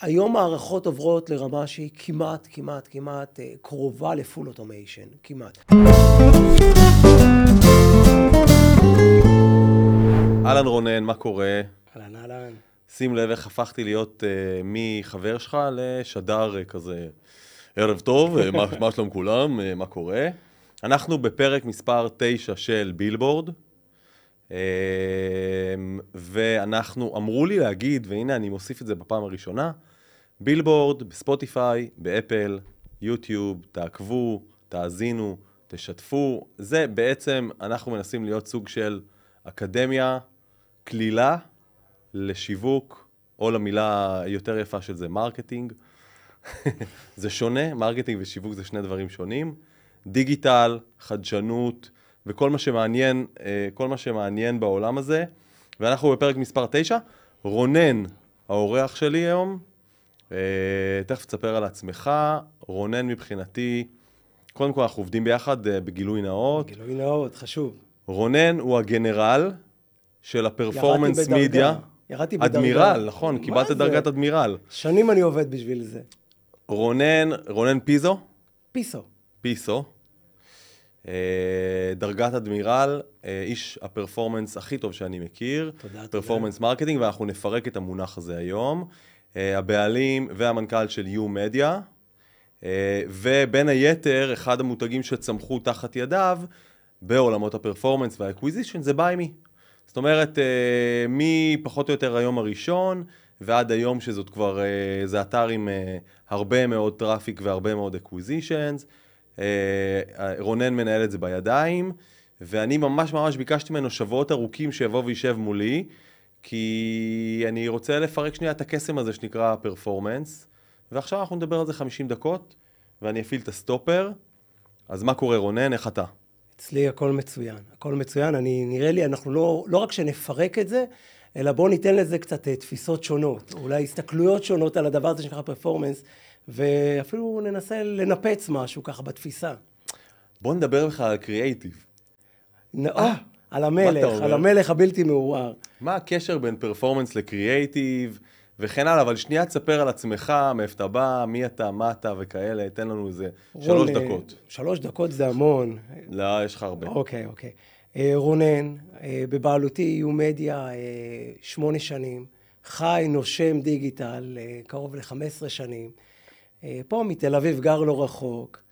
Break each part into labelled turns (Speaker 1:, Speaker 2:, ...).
Speaker 1: היום הערכות עוברות לרמה שהיא כמעט, כמעט, כמעט אה, קרובה לפול אוטומיישן, כמעט.
Speaker 2: אהלן רונן, מה קורה?
Speaker 1: אהלן, אהלן.
Speaker 2: שים לב איך הפכתי להיות uh, מחבר שלך לשדר uh, כזה, ערב טוב, uh, מה, מה שלום כולם, uh, מה קורה? אנחנו בפרק מספר 9 של בילבורד, uh, ואנחנו, אמרו לי להגיד, והנה אני מוסיף את זה בפעם הראשונה, בילבורד, בספוטיפיי, באפל, יוטיוב, תעקבו, תאזינו, תשתפו. זה בעצם, אנחנו מנסים להיות סוג של אקדמיה, קלילה לשיווק, או למילה היותר יפה של זה, marketing. זה שונה, marketing ושיווק זה שני דברים שונים. דיגיטל, חדשנות, וכל מה שמעניין, אה, כל מה שמעניין בעולם הזה. ואנחנו בפרק מספר 9. רונן, האורח שלי היום, תכף תספר על עצמך. רונן מבחינתי, קודם כל אנחנו עובדים ביחד אה, בגילוי נאות.
Speaker 1: גילוי נאות, חשוב.
Speaker 2: רונן הוא הגנרל של הפרפורמנס מידיה.
Speaker 1: ירדתי בדרגה.
Speaker 2: אדמירל, נכון, קיבלת? דרגת אדמירל.
Speaker 1: שנים אני עובד בשביל זה.
Speaker 2: רונן, רונן פיזו,
Speaker 1: פיסו.
Speaker 2: פיסו, אה, דרגת אדמירל, אה, איש ה-performance הכי טוב שאני מכיר.
Speaker 1: תודה, תודה.
Speaker 2: performance marketing, ואנחנו נפרק את המונח הזה היום. אה, הבעלים והמנכ"ל של U-Media, אה, ובין היתר, אחד המותגים שצמחו תחת ידיו בעולמות ה-performance וה-acquisition זה BUYME. זאת אומרת, אה, מפחות או יותר היום הראשון ועד היום שזאת כבר, זה אתר עם הרבה מאוד traffic והרבה מאוד acquisitions. רונן מנהל את זה בידיים, ואני ממש ממש ביקשתי ממנו שבועות ארוכים שיבוא וישב מולי, כי אני רוצה לפרק שנייה את הקסם הזה שנקרא performance, ועכשיו אנחנו נדבר על זה 50 דקות, ואני אפעיל את הסטופר. אז מה קורה רונן, איך אתה?
Speaker 1: אצלי הכל מצוין, הכל מצוין. אני, נראה לי, אנחנו לא, לא רק שנפרק את זה, אלא בואו ניתן לזה קצת אה, תפיסות שונות, אולי הסתכלויות שונות על הדבר הזה שנקרא פרפורמנס, ואפילו ננסה לנפץ משהו ככה בתפיסה.
Speaker 2: בוא נדבר בכלל על קריאייטיב.
Speaker 1: נ-
Speaker 2: אה,
Speaker 1: אה, על המלך? על המלך הבלתי מעורער.
Speaker 2: מה הקשר בין פרפורמנס לקריאייטיב וכן הלאה, אבל שנייה תספר על עצמך, מאיפה אתה בא, מי אתה, מה אתה וכאלה, תן לנו איזה שלוש דקות.
Speaker 1: שלוש דקות זה המון.
Speaker 2: לא, יש לך הרבה.
Speaker 1: אוקיי, אוקיי. אה, רונן, אה, בבעלותי יהיו מדיה אה, שמונה שנים, חי, נושם דיגיטל קרוב ל-15 שנים. פה מתל אביב, גר לא רחוק.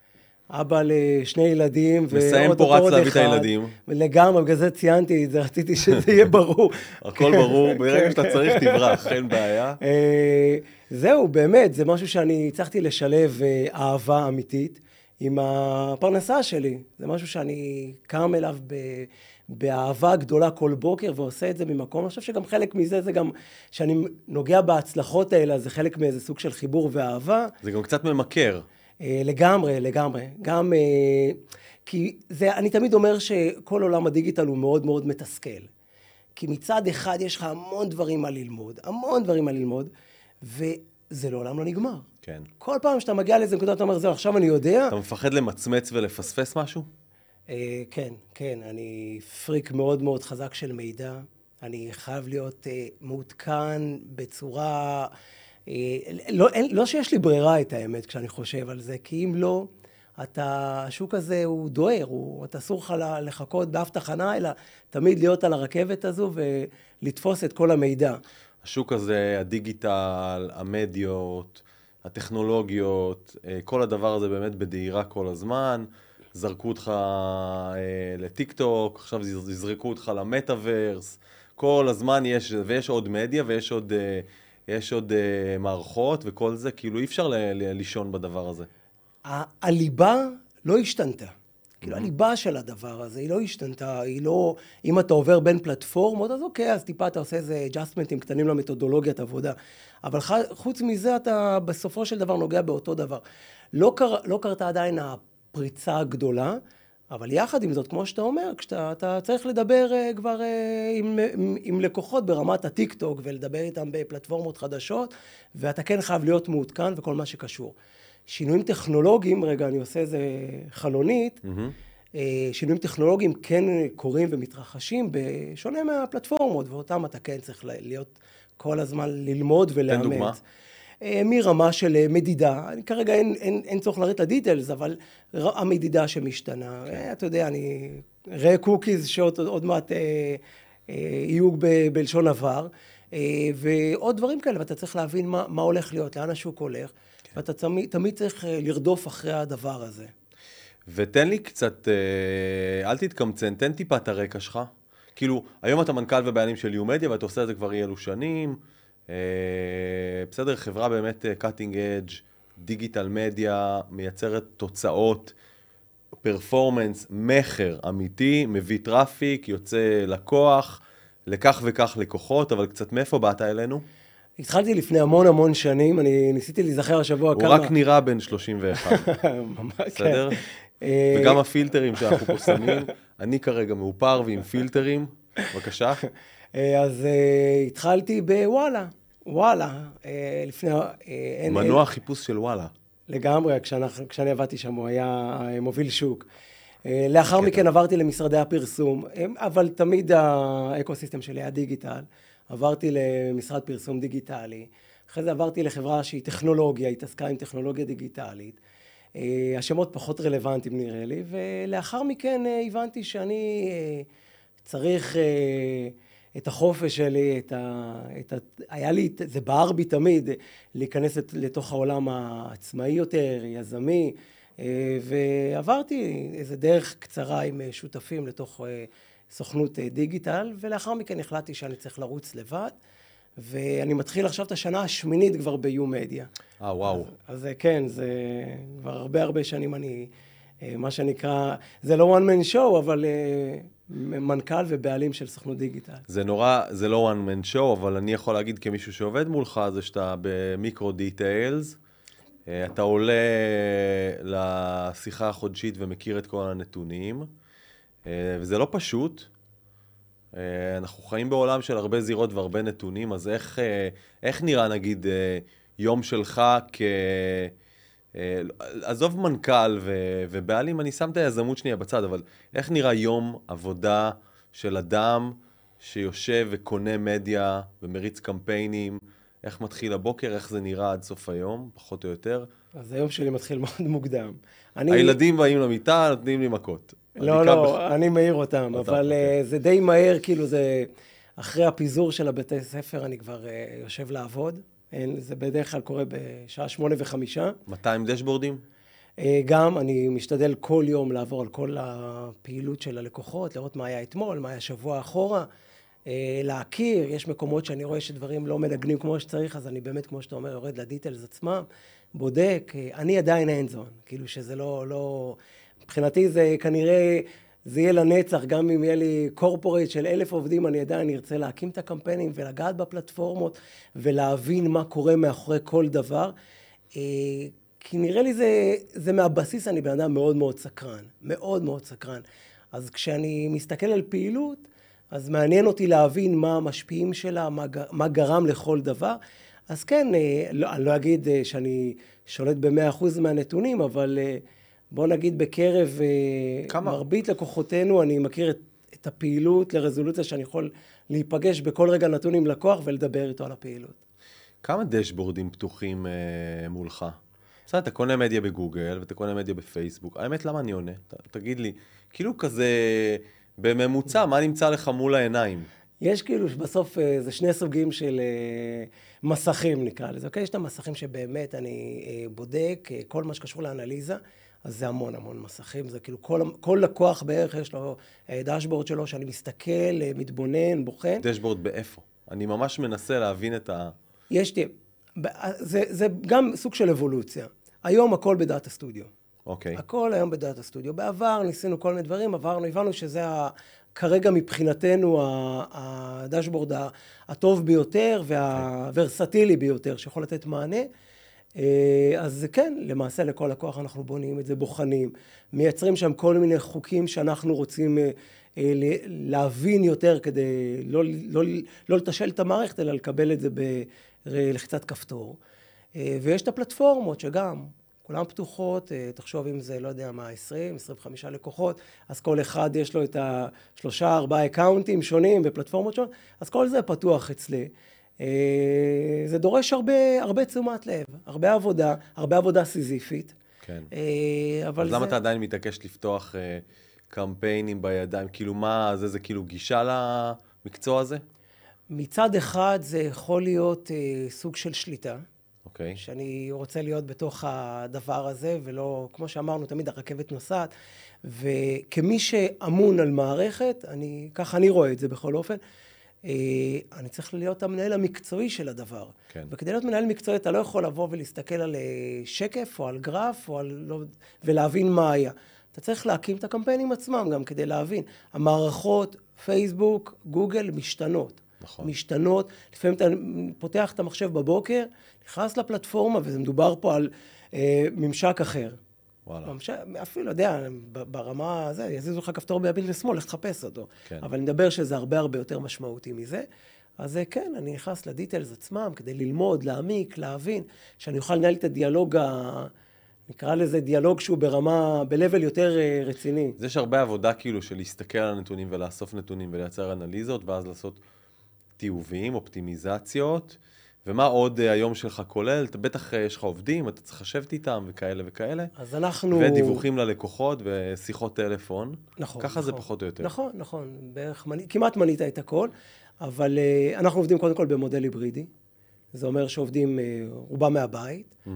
Speaker 1: אבא לשני ילדים,
Speaker 2: מסיים פה רץ להביא את. הילדים.
Speaker 1: לגמרי, בגלל זה ציינתי את זה, רציתי שזה יהיה ברור.
Speaker 2: הכל ברור, ברגע
Speaker 1: כן,
Speaker 2: שאתה
Speaker 1: כן.
Speaker 2: צריך תברח, אין בעיה.
Speaker 1: אה, זהו, באמת, זה משהו שאני הצלחתי לשלב אה, אהבה אמיתית עם הפרנסה שלי. זה משהו שאני קם אליו ב... באהבה גדולה כל בוקר ועושה את זה ממקום, אני חושב שגם חלק מזה זה גם, שאני נוגע בהצלחות האלה, זה חלק מאיזה סוג של חיבור ואהבה.
Speaker 2: זה גם קצת ממכר.
Speaker 1: אה, לגמרי, לגמרי. גם, אה, כי זה, אני תמיד אומר שכל עולם הדיגיטל הוא מאוד מאוד מתסכל. כי מצד אחד יש לך המון דברים מה ללמוד, המון דברים מה ללמוד, וזה לעולם לא נגמר.
Speaker 2: כן.
Speaker 1: כל פעם שאתה מגיע לאיזה נקודה, אתה אומר, זהו, עכשיו אני יודע.
Speaker 2: אתה מפחד למצמץ ולפספס משהו?
Speaker 1: אה, כן, כן, אני פריק מאוד מאוד חזק של מידע. אני חייב להיות אה, מעודכן בצורה... אה, לא, אין, לא שיש לי ברירה את האמת כשאני חושב על זה, כי אם לא, אתה, השוק הזה הוא דוהר, אתה אסור לך לחכות באף תחנה, אלא תמיד להיות על הרכבת הזו ולתפוס את כל המידע.
Speaker 2: השוק הזה, הדיגיטל, המדיות, הטכנולוגיות, אה, כל הדבר הזה באמת בדהירה כל הזמן. זרקו אותך אה, לטיק טוק, עכשיו יז- יזרקו אותך למטאוורס. כל הזמן יש, ויש עוד מדיה ויש עוד, אה, יש עוד אה, מערכות וכל זה, כאילו אי אפשר ל- ל- לישון בדבר הזה.
Speaker 1: ה- הליבה לא השתנתה. כאילו הליבה של הדבר הזה, היא לא השתנתה, היא לא... אם אתה עובר בין פלטפורמות, אז אוקיי, אז טיפה אתה עושה איזה adjustmentים קטנים למתודולוגיית עבודה. אבל ח... חוץ מזה, אתה בסופו של דבר נוגע באותו דבר. לא, קר... לא קרתה עדיין הפריצה הגדולה, אבל יחד עם זאת, כמו שאתה אומר, כשאתה אתה צריך לדבר uh, כבר uh, עם, עם, עם לקוחות ברמת הטיק טוק ולדבר איתם בפלטפורמות חדשות, ואתה כן חייב להיות מעודכן וכל מה שקשור. שינויים טכנולוגיים, רגע, אני עושה איזה חלונית, mm-hmm. שינויים טכנולוגיים כן קורים ומתרחשים בשונה מהפלטפורמות, ואותם אתה כן צריך להיות כל הזמן ללמוד ולאמץ.
Speaker 2: דוגמה.
Speaker 1: אה, מרמה של אה, מדידה, כרגע אין, אין, אין צורך לרדת לדיטלס, אבל המדידה שמשתנה, כן. אתה יודע, אני ראה קוקיז שעוד עוד מעט אה, אה, יהיו ב, בלשון עבר, אה, ועוד דברים כאלה, ואתה צריך להבין מה, מה הולך להיות, לאן השוק הולך, כן. ואתה תמיד, תמיד צריך לרדוף אחרי הדבר הזה.
Speaker 2: ותן לי קצת, אל תתקמצן, תן טיפה את הרקע שלך. כאילו, היום אתה מנכ"ל ובעלים של U-Media, ואתה עושה את זה כבר אי אלו שנים. אה, בסדר, חברה באמת cutting edge, digital media, מייצרת תוצאות, performance, מכר אמיתי, מביא traffic, יוצא לקוח, לכך וכך לקוחות, אבל קצת מאיפה באת אלינו?
Speaker 1: התחלתי לפני המון המון שנים, אני ניסיתי להיזכר השבוע
Speaker 2: הוא
Speaker 1: כמה...
Speaker 2: הוא רק נראה בן 31, בסדר? כן. וגם הפילטרים שאנחנו פה שמים, אני כרגע מאופר ועם פילטרים, בבקשה.
Speaker 1: אה, אז uh, התחלתי בוואלה, וואלה, uh, לפני...
Speaker 2: מנוע חיפוש של וואלה.
Speaker 1: לגמרי, כשאנחנו, כשאני עבדתי שם הוא היה מוביל שוק. לאחר מכן עברתי למשרדי הפרסום, אבל תמיד האקוסיסטם שלי היה דיגיטל. עברתי למשרד פרסום דיגיטלי, אחרי זה עברתי לחברה שהיא טכנולוגיה, התעסקה עם טכנולוגיה דיגיטלית. השמות פחות רלוונטיים נראה לי, ולאחר מכן הבנתי שאני צריך את החופש שלי, את ה, את ה... היה לי, זה בער בי תמיד להיכנס לתוך העולם העצמאי יותר, יזמי, uh, ועברתי איזה דרך קצרה עם uh, שותפים לתוך uh, סוכנות דיגיטל, ולאחר מכן החלטתי שאני צריך לרוץ לבד. ואני מתחיל עכשיו את השנה השמינית כבר ביו-מדיה.
Speaker 2: אה, וואו.
Speaker 1: אז, אז כן, זה כבר הרבה הרבה שנים אני, מה שנקרא, זה לא one man show, אבל מנכ"ל ובעלים של סוכנות דיגיטל.
Speaker 2: זה נורא, זה לא one man show, אבל אני יכול להגיד כמישהו שעובד מולך, זה שאתה במיקרו דיטיילס, אה, אתה עולה לשיחה החודשית ומכיר את כל הנתונים, אה, וזה לא פשוט. אה, אנחנו חיים בעולם של הרבה זירות והרבה נתונים, אז איך, איך נראה נגיד יום שלך כ... אה, עזוב מנכ"ל ו- ובעלים, אני שם את היזמות שנייה בצד, אבל איך נראה יום עבודה של אדם שיושב וקונה מדיה ומריץ קמפיינים? איך מתחיל הבוקר, איך זה נראה עד סוף היום, פחות או יותר?
Speaker 1: אז היום שלי מתחיל מאוד מוקדם.
Speaker 2: אני... הילדים באים למיטה, נותנים לי מכות.
Speaker 1: לא, אני לא, בח... אני מעיר אותם, אותם אבל okay. uh, זה די מהר, כאילו זה... אחרי הפיזור של הבתי ספר אני כבר uh, יושב לעבוד. אין, זה בדרך כלל קורה בשעה שמונה וחמישה.
Speaker 2: 200 דשבורדים?
Speaker 1: אה, גם, אני משתדל כל יום לעבור על כל הפעילות של הלקוחות, לראות מה היה אתמול, מה היה שבוע אחורה, אה, להכיר, יש מקומות שאני רואה שדברים לא מנגנים כמו שצריך, אז אני באמת, כמו שאתה אומר, יורד לדיטלס עצמם, בודק, אה, אני עדיין אין זון, כאילו שזה לא, לא, מבחינתי זה כנראה זה יהיה לנצח, גם אם יהיה לי קורפורט של אלף עובדים, אני עדיין ארצה להקים את הקמפיינים ולגעת בפלטפורמות ולהבין מה קורה מאחורי כל דבר. אה, כי נראה לי זה, זה מהבסיס, אני בן אדם מאוד מאוד סקרן, מאוד מאוד סקרן. אז כשאני מסתכל על פעילות, אז מעניין אותי להבין מה המשפיעים שלה, מה, מה גרם לכל דבר. אז כן, אה, לא, אני לא אגיד אה, שאני שולט במאה אחוז מהנתונים, אבל בוא נגיד בקרב אה, כמה? מרבית לקוחותינו, אני מכיר את, את הפעילות לרזולוציה שאני יכול להיפגש בכל רגע נתון עם לקוח ולדבר איתו על הפעילות.
Speaker 2: כמה דשבורדים פתוחים אה, מולך? בסדר, אתה קונה מדיה בגוגל ואתה קונה מדיה בפייסבוק. האמת, למה אני עונה? ת, תגיד לי, כאילו כזה בממוצע, מה נמצא לך מול העיניים?
Speaker 1: יש כאילו, בסוף אה, זה שני סוגים של אה, מסכים נקרא לזה, אוקיי? יש את המסכים שבאמת אני בודק, כל מה שקשור לאנליזה. אז זה המון המון מסכים, זה כאילו כל, כל לקוח בערך יש לו אה, דשבורד שלו, שאני מסתכל, אה, מתבונן, בוחן.
Speaker 2: דשבורד באיפה? אני ממש מנסה להבין את ה...
Speaker 1: יש, תראה, זה, זה גם סוג של אבולוציה. היום הכל בדאטה סטודיו.
Speaker 2: אוקיי.
Speaker 1: הכל היום בדאטה סטודיו. בעבר ניסינו כל מיני דברים, עברנו, הבנו שזה ה... כרגע מבחינתנו הדשבורד הטוב ביותר והוורסטילי ביותר שיכול לתת מענה. אה, אז כן, למעשה לכל לקוח אנחנו בונים את זה, בוחנים, מייצרים שם כל מיני חוקים שאנחנו רוצים אה, אה, להבין יותר כדי לא, לא, לא לתשאל את המערכת, אלא לקבל את זה בלחיצת כפתור. ויש את הפלטפורמות שגם, כולן פתוחות, תחשוב אם זה, לא יודע מה, 20, 25 לקוחות, אז כל אחד יש לו את השלושה, ארבעה אקאונטים שונים ופלטפורמות שונות, אז כל זה פתוח אצלי. אה, זה דורש הרבה, הרבה תשומת לב, הרבה עבודה, הרבה עבודה סיזיפית.
Speaker 2: כן.
Speaker 1: אה, אבל
Speaker 2: אז
Speaker 1: זה...
Speaker 2: למה אתה עדיין מתעקש לפתוח אה, קמפיינים בידיים? כאילו, מה זה, זה כאילו גישה למקצוע הזה?
Speaker 1: מצד אחד זה יכול להיות אה, סוג של שליטה,
Speaker 2: אוקיי.
Speaker 1: שאני רוצה להיות בתוך הדבר הזה, ולא, כמו שאמרנו, תמיד הרכבת נוסעת, וכמי שאמון על מערכת, אני, ככה אני רואה את זה בכל אופן, אני צריך להיות המנהל המקצועי של הדבר.
Speaker 2: כן.
Speaker 1: וכדי להיות מנהל מקצועי, אתה לא יכול לבוא ולהסתכל על אה, שקף, או על גרף, או על... לא, ולהבין מה היה. אתה צריך להקים את הקמפיינים עצמם גם כדי להבין. המערכות, פייסבוק, גוגל, משתנות.
Speaker 2: נכון.
Speaker 1: משתנות. לפעמים אתה פותח את המחשב בבוקר, נכנס לפלטפורמה, וזה מדובר פה על אה, ממשק אחר.
Speaker 2: וואלה.
Speaker 1: ממשק, אפילו, יודע, ברמה הזה, יזיזו לך כפתור בימין ושמאל, לך תחפש אותו.
Speaker 2: כן.
Speaker 1: אבל נדבר שזה הרבה הרבה יותר משמעותי מזה. אז אה, כן, אני נכנס לדיטיילס עצמם כדי ללמוד, להעמיק, להבין, שאני אוכל לנהל את הדיאלוג, ה... נקרא לזה דיאלוג שהוא ברמה, ב-level יותר אה, רציני.
Speaker 2: אז יש הרבה עבודה כאילו של להסתכל על הנתונים ולאסוף נתונים ולייצר אנליזות, ואז לעשות טיובים, אופטימיזציות. ומה עוד אה, היום שלך כולל? אתה בטח אה, יש לך עובדים, אתה צריך לשבת איתם וכאלה וכאלה.
Speaker 1: אז אנחנו...
Speaker 2: ודיווחים ללקוחות ושיחות טלפון.
Speaker 1: נכון.
Speaker 2: ככה זה
Speaker 1: נכון.
Speaker 2: פחות או יותר.
Speaker 1: נכון, נכון. בערך, מנ... כמעט מנית את הכל, אבל uh, אנחנו עובדים קודם כל במודל היברידי. זה אומר שעובדים uh, רובם מהבית, uh,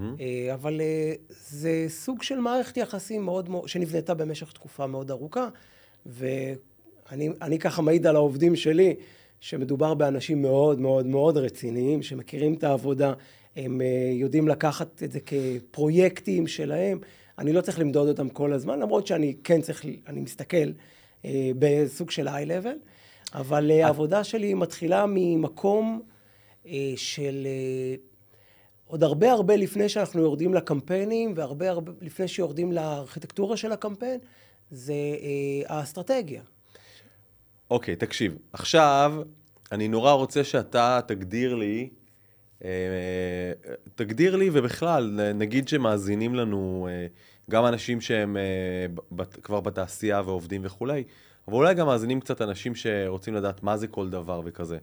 Speaker 1: אבל uh, זה סוג של מערכת יחסים מאוד, מאוד, שנבנתה במשך תקופה מאוד ארוכה, ואני אני ככה מעיד על העובדים שלי, שמדובר באנשים מאוד מאוד מאוד רציניים, שמכירים את העבודה, הם uh, יודעים לקחת את זה כפרויקטים שלהם. אני לא צריך למדוד אותם כל הזמן, למרות שאני כן צריך, אני מסתכל אה, בסוג של איי-לבל, אבל אה, העבודה שלי מתחילה ממקום אה, של אה, עוד הרבה הרבה לפני שאנחנו יורדים לקמפיינים, והרבה הרבה לפני שיורדים לארכיטקטורה של הקמפיין, זה אה, האסטרטגיה.
Speaker 2: אוקיי, תקשיב. עכשיו, אני נורא רוצה שאתה תגדיר לי, אה, תגדיר לי, ובכלל, נגיד שמאזינים לנו אה, גם אנשים שהם אה, כבר בתעשייה ועובדים וכולי, אבל אולי גם מאזינים קצת אנשים שרוצים לדעת מה זה כל דבר וכזה.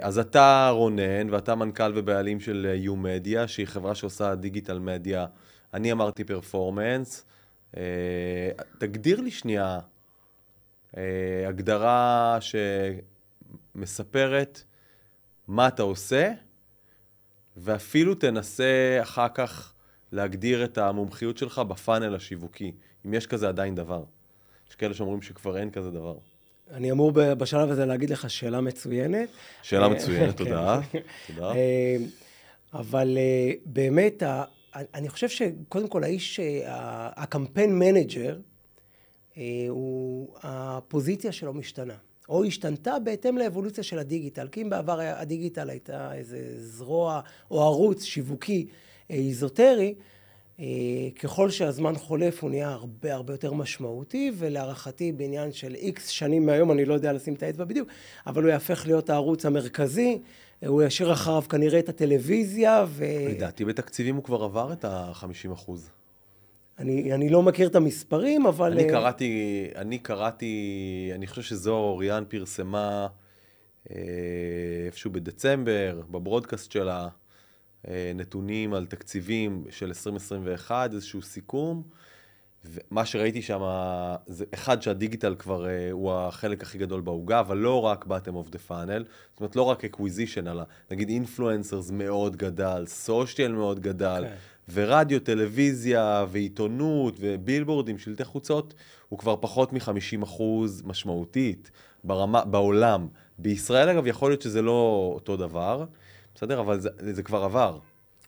Speaker 2: אז אתה רונן, ואתה מנכ"ל ובעלים של יו-מדיה, שהיא חברה שעושה דיגיטל מדיה. אני אמרתי פרפורמנס. תגדיר לי שנייה הגדרה שמספרת מה אתה עושה, ואפילו תנסה אחר כך להגדיר את המומחיות שלך בפאנל השיווקי, אם יש כזה עדיין דבר. יש כאלה שאומרים שכבר אין כזה דבר.
Speaker 1: אני אמור בשלב הזה להגיד לך שאלה מצוינת.
Speaker 2: שאלה
Speaker 1: אה,
Speaker 2: מצוינת,
Speaker 1: כן.
Speaker 2: תודה. תודה.
Speaker 1: אה, אבל אה, באמת, אני חושב שקודם כל האיש, אה, ה-campaign manager, אה, הוא, הפוזיציה שלו משתנה. או השתנתה בהתאם לאבולוציה של הדיגיטל. כי אם בעבר הדיגיטל הייתה איזה זרוע או ערוץ שיווקי אה, איזוטרי, אה, ככל שהזמן חולף הוא נהיה הרבה הרבה יותר משמעותי, ולהערכתי בעניין של איקס שנים מהיום, אני לא יודע לשים את האצבע בדיוק, אבל הוא יהפך להיות הערוץ המרכזי, אה, הוא ישאיר אחריו כנראה את הטלוויזיה, ו...
Speaker 2: לדעתי בתקציבים הוא כבר עבר את ה-50 אחוז.
Speaker 1: אני, אני לא מכיר את המספרים, אבל...
Speaker 2: אני
Speaker 1: אה,
Speaker 2: קראתי, אני קראתי, אני חושב שזוהר אוריאן פרסמה אה, איפשהו בדצמבר, בברודקאסט שלה, אה, נתונים על תקציבים של 2021, איזשהו סיכום. ומה שראיתי שם, זה אחד שהדיגיטל כבר אה, הוא החלק הכי גדול בעוגה, אבל לא רק bottom of the funnel, זאת אומרת לא רק acquisition, אלא נגיד אינפלואנסרס מאוד גדל, סושיאל מאוד גדל,
Speaker 1: כן.
Speaker 2: ורדיו, טלוויזיה, ועיתונות, ובילבורדים, שלטי חוצות, הוא כבר פחות מ-50% משמעותית ברמה, בעולם. בישראל, אגב, יכול להיות שזה לא אותו דבר, בסדר? אבל זה, זה כבר עבר.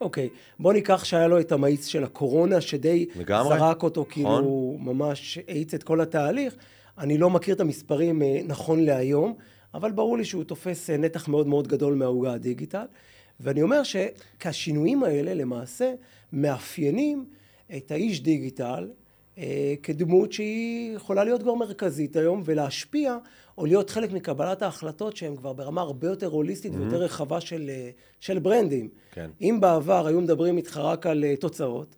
Speaker 1: אוקיי, בוא ניקח שהיה לו את המאיץ של הקורונה, שדי
Speaker 2: לגמרי.
Speaker 1: זרק אותו,
Speaker 2: נכון.
Speaker 1: כאילו ממש האיץ את כל התהליך. אני לא מכיר את המספרים אה, נכון להיום, אבל ברור לי שהוא תופס אה, נתח מאוד מאוד גדול מהעוגה הדיגיטל. ואני אומר שכשהשינויים האלה למעשה מאפיינים את האיש דיגיטל אה, כדמות שהיא יכולה להיות כבר מרכזית היום ולהשפיע או להיות חלק מקבלת ההחלטות שהן כבר ברמה הרבה יותר הוליסטית mm-hmm. ויותר רחבה של, אה, של ברנדים.
Speaker 2: כן.
Speaker 1: אם בעבר היו מדברים איתך רק על אה, תוצאות,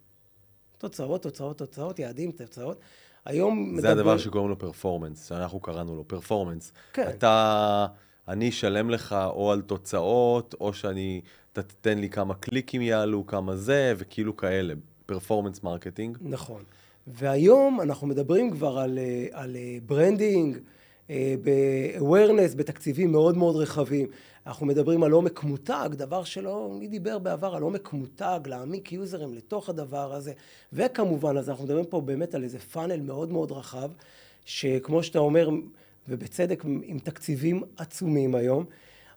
Speaker 1: תוצאות, תוצאות, תוצאות, יעדים, תוצאות, היום
Speaker 2: זה הדבר שקוראים לו performance, שאנחנו קראנו לו performance.
Speaker 1: כן.
Speaker 2: אתה, אני אשלם לך או על תוצאות, או שאני, אתה תתן לי כמה קליקים יעלו, כמה זה, וכאילו כאלה, performance marketing.
Speaker 1: נכון. והיום אנחנו מדברים כבר על, אה, על branding, ב-awareness, בתקציבים מאוד מאוד רחבים. אנחנו מדברים על עומק מותג, דבר שלא, מי דיבר בעבר על עומק מותג, להעמיק יוזרים לתוך הדבר הזה. וכמובן, אז אנחנו מדברים פה באמת על איזה פאנל מאוד מאוד רחב, שכמו שאתה אומר, ובצדק, עם תקציבים עצומים היום.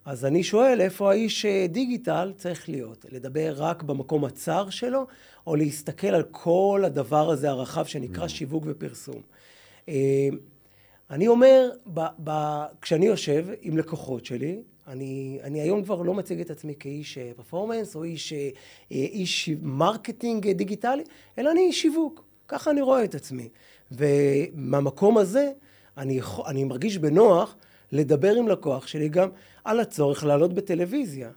Speaker 1: אז אני שואל, איפה האיש דיגיטל צריך להיות? לדבר רק במקום הצר שלו, או להסתכל על כל הדבר הזה הרחב שנקרא mm. שיווק ופרסום? אה, אני אומר, ב, ב, כשאני יושב עם לקוחות שלי, אני, אני היום כבר לא מציג את עצמי כאיש פרפורמנס או איש, אה, איש marketing דיגיטלי, אלא אני איש שיווק. ככה אני רואה את עצמי. ומהמקום הזה, אני, אני מרגיש בנוח לדבר עם לקוח שלי גם על הצורך לעלות בטלוויזיה.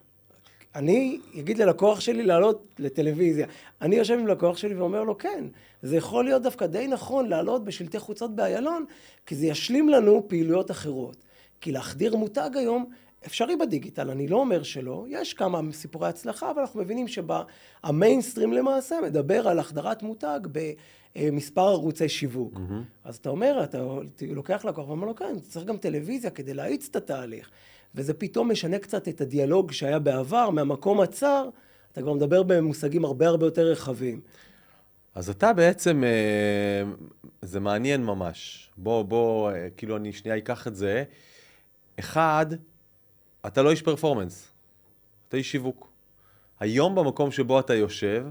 Speaker 1: אני אגיד ללקוח שלי לעלות לטלוויזיה. אני יושב עם לקוח שלי ואומר לו, כן, זה יכול להיות דווקא די נכון לעלות בשלטי חוצות באיילון, כי זה ישלים לנו פעילויות אחרות. כי להחדיר מותג היום אפשרי בדיגיטל, אני לא אומר שלא, יש כמה סיפורי הצלחה, אבל אנחנו מבינים שהמיינסטרים למעשה מדבר על החדרת מותג במספר ערוצי שיווק. Mm-hmm. אז אתה אומר, אתה לוקח לקוח ואומר לו, כן, צריך גם טלוויזיה כדי להאיץ את התהליך. וזה פתאום משנה קצת את הדיאלוג שהיה בעבר, מהמקום הצר, אתה כבר מדבר במושגים הרבה הרבה יותר רחבים.
Speaker 2: אז אתה בעצם, אה, זה מעניין ממש. בוא, בוא, אה, כאילו אני שנייה אקח את זה. אחד, אתה לא איש פרפורמנס, אתה איש שיווק. היום במקום שבו אתה יושב,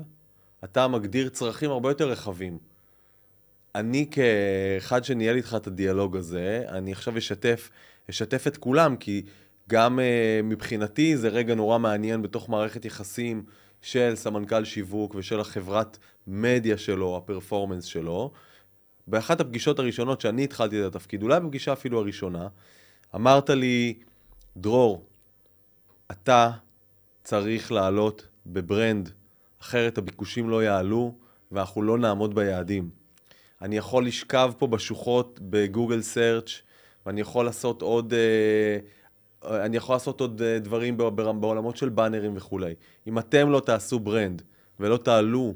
Speaker 2: אתה מגדיר צרכים הרבה יותר רחבים. אני כאחד שניהל איתך את הדיאלוג הזה, אני עכשיו אשתף, אשתף את כולם, כי גם uh, מבחינתי זה רגע נורא מעניין בתוך מערכת יחסים של סמנכ"ל שיווק ושל החברת מדיה שלו, הפרפורמנס שלו. באחת הפגישות הראשונות שאני התחלתי את התפקיד, אולי בפגישה אפילו הראשונה, אמרת לי, דרור, אתה צריך לעלות בברנד, אחרת הביקושים לא יעלו ואנחנו לא נעמוד ביעדים. אני יכול לשכב פה בשוחות בגוגל סרצ' ואני יכול לעשות עוד, אה, אני יכול לעשות עוד אה, דברים בעולמות של באנרים וכולי. אם אתם לא תעשו ברנד ולא תעלו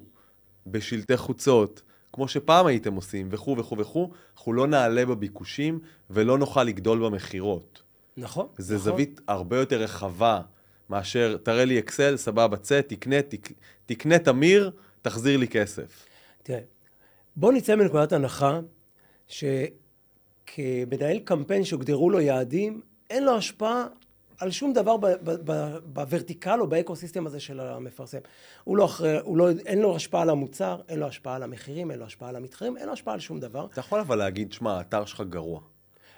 Speaker 2: בשלטי חוצות, כמו שפעם הייתם עושים, וכו' וכו' וכו', אנחנו לא נעלה בביקושים ולא נוכל לגדול במכירות.
Speaker 1: נכון.
Speaker 2: זה
Speaker 1: נכון.
Speaker 2: זווית הרבה יותר רחבה מאשר, תראה לי אקסל, סבבה, צא, תקנה, תק, תקנה תמיר, תחזיר לי כסף.
Speaker 1: תראה, בוא נצא מנקודת הנחה שכמנהל קמפיין שהוגדרו לו יעדים, אין לו השפעה על שום דבר ב vertical או ב ecosystem הזה של המפרסם. הוא לא אחרי, הוא לא, אין לו השפעה על המוצר, אין לו השפעה על המחירים, אין לו השפעה על המתחרים, אין לו השפעה על שום דבר.
Speaker 2: אתה יכול אבל להגיד, שמע, האתר שלך גרוע.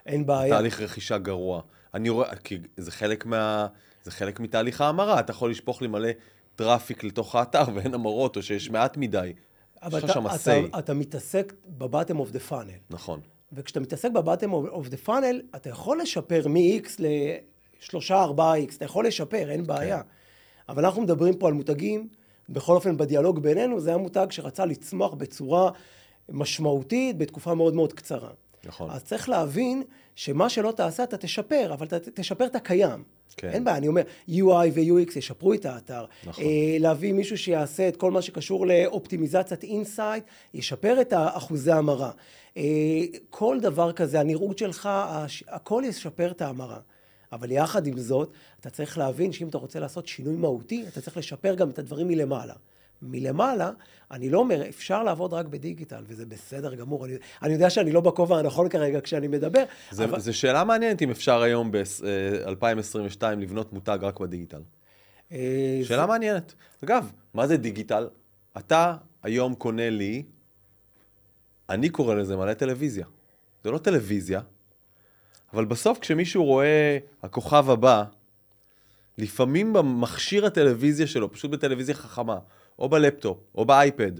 Speaker 1: אין בעיה.
Speaker 2: תהליך רכישה גרוע. אני רואה, כי זה חלק מה... זה חלק מתהליך ההמרה, אתה יכול לשפוך לי מלא traffic לתוך האתר ואין המרות, או שיש מעט מדי.
Speaker 1: אבל אתה, אתה, אתה מתעסק ב bottom of the funnel.
Speaker 2: נכון.
Speaker 1: וכשאתה מתעסק ב bottom of the funnel, אתה יכול לשפר מ-X ל-3-4X, אתה יכול לשפר, אין בעיה. כן. אבל אנחנו מדברים פה על מותגים, בכל אופן בדיאלוג בינינו, זה היה מותג שרצה לצמוח בצורה משמעותית בתקופה מאוד מאוד קצרה.
Speaker 2: נכון.
Speaker 1: אז צריך להבין שמה שלא תעשה אתה תשפר, אבל אתה תשפר את הקיים. כן. אין בעיה, אני אומר, UI ו-UX ישפרו את האתר. נכון. אה, להביא מישהו שיעשה את כל מה שקשור לאופטימיזציית on-site, ישפר את אחוזי ההמרה. אה, כל דבר כזה, הנראות שלך, הכל ישפר את ההמרה. אבל יחד עם זאת, אתה צריך להבין שאם אתה רוצה לעשות שינוי מהותי, אתה צריך לשפר גם את הדברים מלמעלה. מלמעלה, אני לא אומר, אפשר לעבוד רק בדיגיטל, וזה בסדר גמור. אני, אני יודע שאני לא בכובע הנכון כרגע כשאני מדבר.
Speaker 2: זה, אבל... זו שאלה מעניינת אם אפשר היום ב-2022 אה, לבנות מותג רק בדיגיטל. אה, שאלה זה... מעניינת. אגב, מה זה דיגיטל? אתה היום קונה לי, אני קורא לזה מלא טלוויזיה. זה לא טלוויזיה, אבל בסוף כשמישהו רואה הכוכב הבא, לפעמים במכשיר הטלוויזיה שלו, פשוט בטלוויזיה חכמה, או בלפטופ, או באייפד.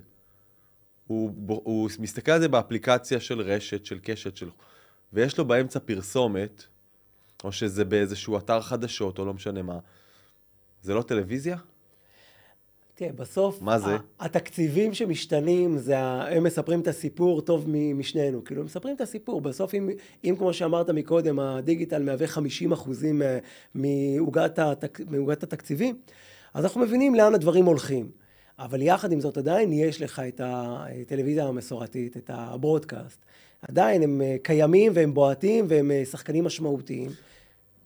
Speaker 2: הוא, הוא מסתכל על זה באפליקציה של רשת, של קשת, של... ויש לו באמצע פרסומת, או שזה באיזשהו אתר חדשות, או לא משנה מה. זה לא טלוויזיה?
Speaker 1: תראה, בסוף,
Speaker 2: מה זה?
Speaker 1: התקציבים שמשתנים, זה, ה- הם מספרים את הסיפור טוב משנינו. כאילו, הם מספרים את הסיפור. בסוף, אם, אם כמו שאמרת מקודם, הדיגיטל מהווה 50 אחוזים אה, מעוגת, התק, התקציבים, אז אנחנו מבינים לאן הדברים הולכים. אבל יחד עם זאת, עדיין יש לך את הטלוויזיה המסורתית, את הברודקאסט. עדיין הם אה, קיימים והם בועטים והם אה, שחקנים משמעותיים.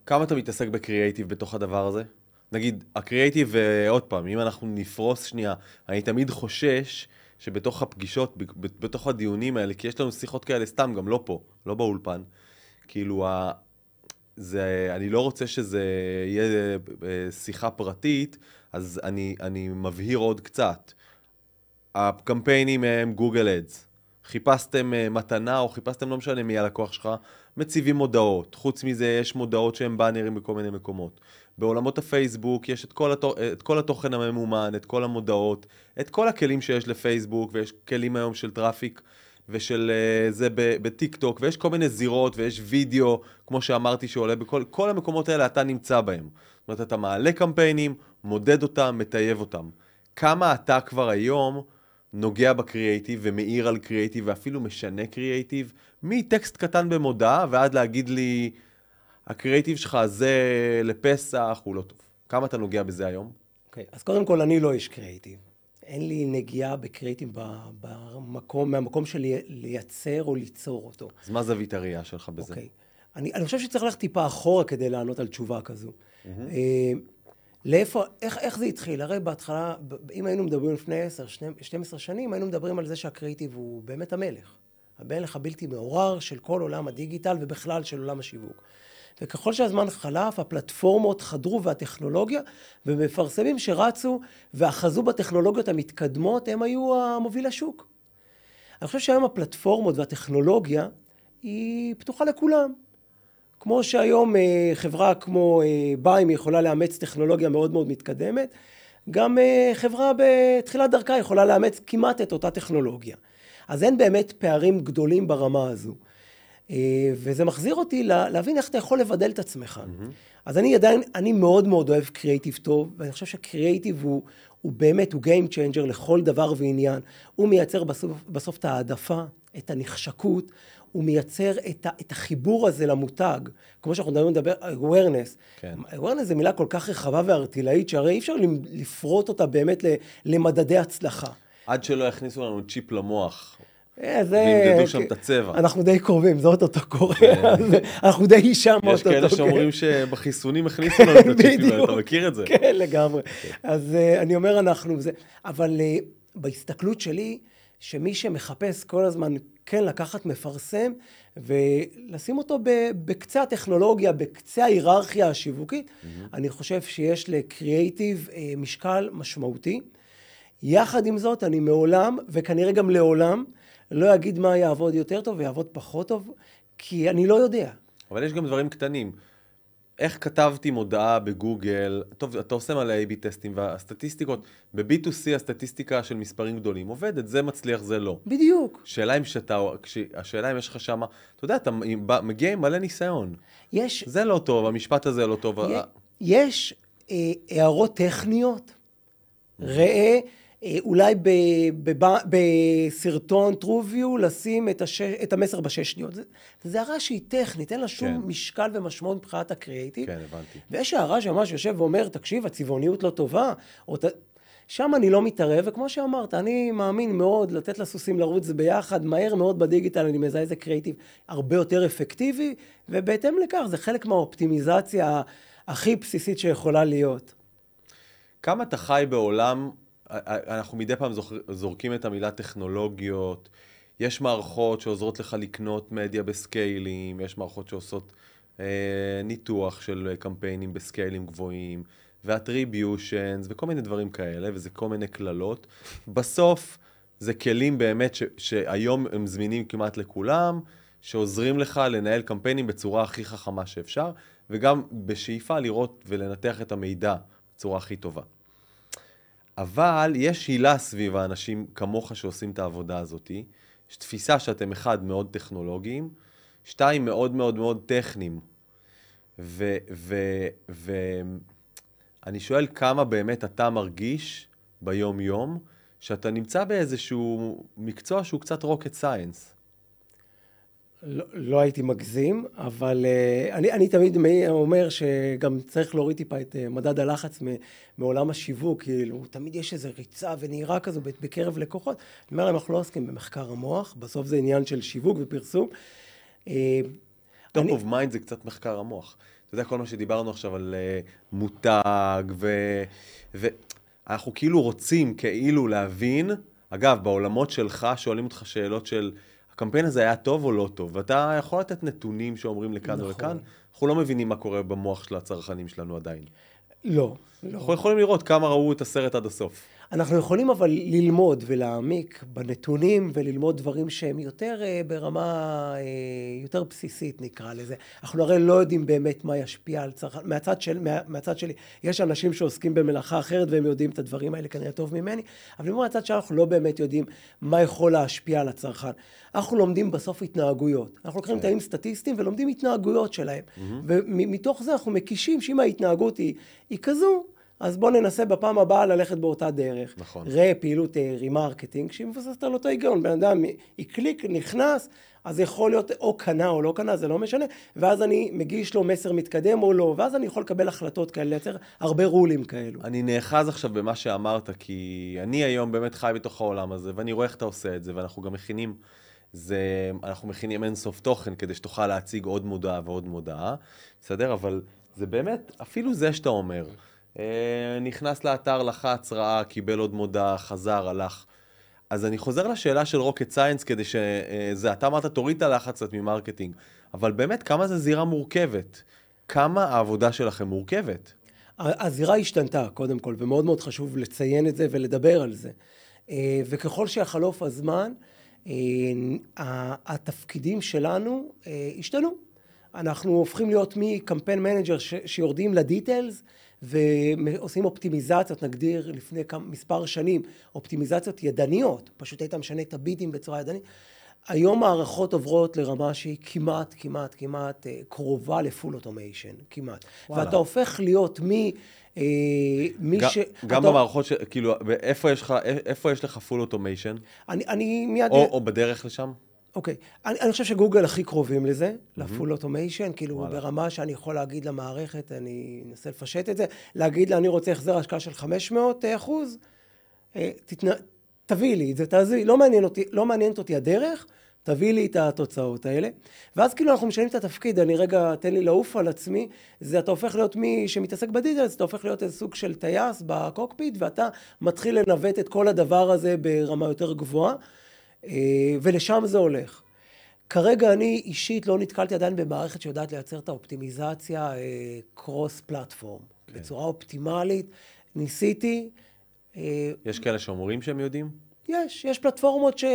Speaker 2: כמה אתה מתעסק בקריאייטיב בתוך הדבר הזה? נגיד, הקריאייטיב, אה, עוד פעם, אם אנחנו נפרוס שנייה, אני תמיד חושש שבתוך הפגישות, בתוך הדיונים האלה, כי יש לנו שיחות כאלה סתם, גם לא פה, לא באולפן. כאילו. זה, אני לא רוצה שזה יהיה אה, שיחה פרטית, אז אני, אני מבהיר עוד קצת. הקמפיינים הם גוגל Ads. חיפשתם אה, מתנה או חיפשתם לא משנה מי הלקוח שלך, מציבים מודעות. חוץ מזה יש מודעות שהם באנרים בכל מיני מקומות. בעולמות הפייסבוק יש את כל, התו, את כל התוכן הממומן, את כל המודעות, את כל הכלים שיש לפייסבוק, ויש כלים היום של traffic ושל אה, זה בטיק טוק, ויש כל מיני זירות ויש וידאו, כמו שאמרתי, שעולה בכל כל המקומות האלה אתה נמצא בהם. זאת אומרת, אתה מעלה קמפיינים, מודד אותם, מטייב אותם. כמה אתה כבר היום נוגע בקריאייטיב ומעיר על קריאייטיב ואפילו משנה קריאייטיב, מטקסט קטן במודעה ועד להגיד לי, הקריאייטיב שלך זה לפסח, הוא לא טוב. כמה אתה נוגע בזה היום?
Speaker 1: אוקיי, אז קודם כל, אני לא איש קריאיטיב. אין לי נגיעה בקריאיטיב ב- במקום, מהמקום של לי- לייצר או ליצור אותו.
Speaker 2: אז מה זווית הראייה שלך בזה?
Speaker 1: אוקיי. אני, אני חושב שצריך ללכת טיפה אחורה כדי לענות על תשובה כזו. אה, לאיפה, איך, איך זה התחיל? הרי בהתחלה, אם היינו מדברים לפני 10, 12 שנים, היינו מדברים על זה שהקריאיטיב הוא באמת המלך. המלך הבלתי מעורר של כל עולם הדיגיטל ובכלל של עולם השיווק. וככל שהזמן חלף, הפלטפורמות חדרו והטכנולוגיה, ומפרסמים שרצו ואחזו בטכנולוגיות המתקדמות, הם היו המוביל השוק. אני חושב שהיום הפלטפורמות והטכנולוגיה היא פתוחה לכולם. כמו שהיום אה, חברה כמו אה, ביים יכולה לאמץ טכנולוגיה מאוד מאוד מתקדמת, גם אה, חברה בתחילת דרכה יכולה לאמץ כמעט את אותה טכנולוגיה. אז אין באמת פערים גדולים ברמה הזו. אה, וזה מחזיר אותי לה- להבין איך אתה יכול לבדל את עצמך. אז אני עדיין, אני מאוד מאוד אוהב קריאיטיב טוב, ואני חושב שקריאיטיב הוא, הוא באמת, הוא Game Changer לכל דבר ועניין. הוא מייצר בסוף, בסוף את העדפה, את הנחשקות, הוא מייצר את, ה, את החיבור הזה למותג. כמו שאנחנו מדברים לדבר, awareness.
Speaker 2: כן.
Speaker 1: awareness זה מילה כל כך רחבה וארטילאית, שהרי אי אפשר לפרוט אותה באמת למדדי הצלחה.
Speaker 2: עד שלא יכניסו לנו צ'יפ למוח.
Speaker 1: אה, זה...
Speaker 2: וימדדו שם את הצבע.
Speaker 1: אנחנו די קרובים, זה אוטוטו קורה, אז אנחנו די שם אוטוטו.
Speaker 2: יש כאלה
Speaker 1: כן.
Speaker 2: שאומרים שבחיסונים הכניסו לנו את הצ'יפים האלה. אתה מכיר את זה?
Speaker 1: כן, לגמרי. אז אה, אני אומר אנחנו, אבל אה, בהסתכלות שלי, שמי שמחפש כל הזמן כן לקחת מפרסם ולשים אותו בקצה הטכנולוגיה, בקצה ההיררכיה השיווקית, אני חושב שיש לקריאייטיב אה, משקל משמעותי. יחד עם זאת, אני מעולם, וכנראה גם לעולם, לא אגיד מה יעבוד יותר טוב ויעבוד פחות טוב, כי אני לא יודע.
Speaker 2: אבל יש גם דברים קטנים. איך כתבתי מודעה בגוגל, טוב, אתה עושה מלא A-B טסטים, והסטטיסטיקות, ב-B2C הסטטיסטיקה של מספרים גדולים עובדת, זה מצליח, זה לא.
Speaker 1: בדיוק.
Speaker 2: השאלה אם שאתה, כש- השאלה אם יש לך שמה, אתה יודע, אתה מגיע עם מלא ניסיון.
Speaker 1: יש,
Speaker 2: זה לא טוב, המשפט הזה לא טוב.
Speaker 1: י- יש אה, הערות טכניות, ראה, אה, אולי ב, ב, בסרטון TrueView לשים את, הש, את המסר בשש שניות. זה הערה שהיא טכנית, אין לה שום
Speaker 2: כן.
Speaker 1: משקל ומשמעות מבחינת הקריאיטיב.
Speaker 2: כן, הבנתי.
Speaker 1: ויש הערה שממש יושב ואומר, תקשיב, הצבעוניות לא טובה, או ת... שם אני לא מתערב, וכמו שאמרת, אני מאמין מאוד לתת לסוסים לרוץ ביחד, מהר מאוד בדיגיטל אני מזהה איזה קריאיטיב הרבה יותר אפקטיבי, ובהתאם לכך זה חלק מהאופטימיזציה הכי בסיסית שיכולה להיות.
Speaker 2: כמה אתה חי בעולם, אנחנו מדי פעם זורקים את המילה טכנולוגיות, יש מערכות שעוזרות לך לקנות מדיה בסקיילים, יש מערכות שעושות אה, ניתוח של קמפיינים בסקיילים גבוהים, ואטריביושנס, וכל מיני דברים כאלה, וזה כל מיני קללות. בסוף, זה כלים באמת ש, שהיום הם זמינים כמעט לכולם, שעוזרים לך לנהל קמפיינים בצורה הכי חכמה שאפשר, וגם בשאיפה לראות ולנתח את המידע בצורה הכי טובה. אבל יש הילה סביב האנשים כמוך שעושים את העבודה הזאת. יש תפיסה שאתם אחד, מאוד טכנולוגיים, שתיים, מאוד מאוד מאוד טכניים. ואני שואל כמה באמת אתה מרגיש ביום-יום, שאתה נמצא באיזשהו מקצוע שהוא קצת rocket science.
Speaker 1: לא, לא הייתי מגזים, אבל uh, אני, אני תמיד אומר שגם צריך להוריד טיפה את uh, מדד הלחץ מ, מעולם השיווק, כאילו, תמיד יש איזו ריצה ונהירה כזו בקרב לקוחות. אני אומר להם, אנחנו לא עוסקים במחקר המוח, בסוף זה עניין של שיווק ופרסום.
Speaker 2: Uh, אני... of mind זה קצת מחקר המוח. אתה יודע, כל מה שדיברנו עכשיו על uh, מותג, ו... ואנחנו כאילו רוצים כאילו להבין, אגב, בעולמות שלך שואלים אותך שאלות של... הקמפיין הזה היה טוב או לא טוב, ואתה יכול לתת נתונים שאומרים לכאן נכון. או לכאן, אנחנו לא מבינים מה קורה במוח של הצרכנים שלנו עדיין.
Speaker 1: לא,
Speaker 2: לא. אנחנו יכולים לראות כמה ראו את הסרט עד הסוף.
Speaker 1: אנחנו יכולים אבל ללמוד ולהעמיק בנתונים וללמוד דברים שהם יותר uh, ברמה uh, יותר בסיסית נקרא לזה. אנחנו הרי לא יודעים באמת מה ישפיע על צרכן. מהצד, של, מה, מהצד שלי, יש אנשים שעוסקים במלאכה אחרת והם יודעים את הדברים האלה כנראה טוב ממני, אבל מהצד שאנחנו לא באמת יודעים מה יכול להשפיע על הצרכן. אנחנו לומדים בסוף התנהגויות. אנחנו לוקחים תאים כן. סטטיסטיים ולומדים התנהגויות שלהם. ומתוך זה אנחנו מקישים שאם ההתנהגות היא, היא כזו, אז בוא ננסה בפעם הבאה ללכת באותה דרך.
Speaker 2: נכון.
Speaker 1: ראה פעילות remarketing שהיא מבוססת על אותו היגיון. בן אדם הקליק, נכנס, אז יכול להיות או קנה או לא קנה, זה לא משנה, ואז אני מגיש לו מסר מתקדם או לא, ואז אני יכול לקבל החלטות כאלה, לייצר הרבה רולים כאלו.
Speaker 2: אני נאחז עכשיו במה שאמרת, כי אני היום באמת חי בתוך העולם הזה, ואני רואה איך אתה עושה את זה, ואנחנו גם מכינים... זה, אנחנו מכינים אינסוף תוכן כדי שתוכל להציג עוד מודעה ועוד מודעה, בסדר? אבל זה באמת, אפילו זה שאתה אומר, אה, נכנס לאתר, לחץ, ראה, קיבל עוד מודעה, חזר, הלך. אז אני חוזר לשאלה של rocket science, כדי שזה, אתה אמרת, תוריד את הלחץ קצת מ marketing, אבל באמת, כמה זו זירה מורכבת? כמה העבודה שלכם מורכבת?
Speaker 1: הזירה השתנתה, קודם כל, ומאוד מאוד חשוב לציין את זה ולדבר על זה. אה, וככל שיחלוף הזמן, אה, התפקידים שלנו השתנו. אנחנו הופכים להיות מ campaign manager שיורדים ל details, ועושים אופטימיזציות, נגדיר לפני כמה, מספר שנים, אופטימיזציות ידניות, פשוט היית משנה את ה bid ים בצורה ידנית. היום מערכות עוברות לרמה שהיא כמעט, כמעט, כמעט אה, קרובה ל full automation, כמעט. וואלה. ואתה הופך להיות מ... אה,
Speaker 2: מי ש... גם אתה... במערכות, ש... כאילו, איפה יש לך, איפה יש לך full automation?
Speaker 1: אני, אני מיד...
Speaker 2: או, או בדרך לשם?
Speaker 1: אוקיי. אני, אני חושב שגוגל הכי קרובים לזה, mm-hmm. ל full automation, כאילו וואלה. ברמה שאני יכול להגיד למערכת, אני אנסה לפשט את זה, להגיד לה, אני רוצה החזר השקעה של 500 אחוז, אה, תתנ... תביאי לי את זה, תעזבי, לא, מעניין אותי, לא מעניינת אותי הדרך, תביא לי את התוצאות האלה. ואז כאילו אנחנו משנים את התפקיד, אני רגע, תן לי לעוף על עצמי, זה אתה הופך להיות מי שמתעסק ב details, אתה הופך להיות איזה סוג של טייס בקוקפיט, ואתה מתחיל לנווט את כל הדבר הזה ברמה יותר גבוהה. אה, ולשם זה הולך. כרגע אני אישית לא נתקלתי עדיין במערכת שיודעת לייצר את האופטימיזציה cross אה, platform, כן. בצורה אופטימלית. ניסיתי.
Speaker 2: אה, יש כאלה שאומרים שהם יודעים?
Speaker 1: יש, יש פלטפורמות ש...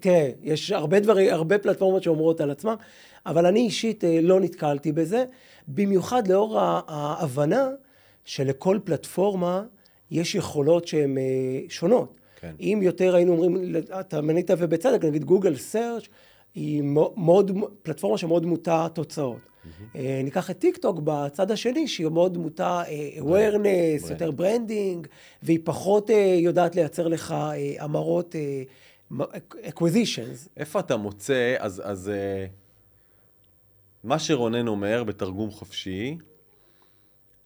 Speaker 1: תראה, יש הרבה דברים, הרבה פלטפורמות שאומרות על עצמם, אבל אני אישית לא נתקלתי בזה, במיוחד לאור ההבנה שלכל פלטפורמה יש יכולות שהן שונות. כן. אם יותר היינו אומרים, אתה מנית ובצדק, נגיד גוגל Search היא מאוד, פלטפורמה שמאוד מוטה תוצאות. Mm-hmm. ניקח את טיק טוק בצד השני, שהיא מאוד מוטה uh, awareness, יותר branding, והיא פחות uh, יודעת לייצר לך המרות, acquisitions.
Speaker 2: איפה אתה מוצא, אז, אז מה שרונן אומר בתרגום חופשי,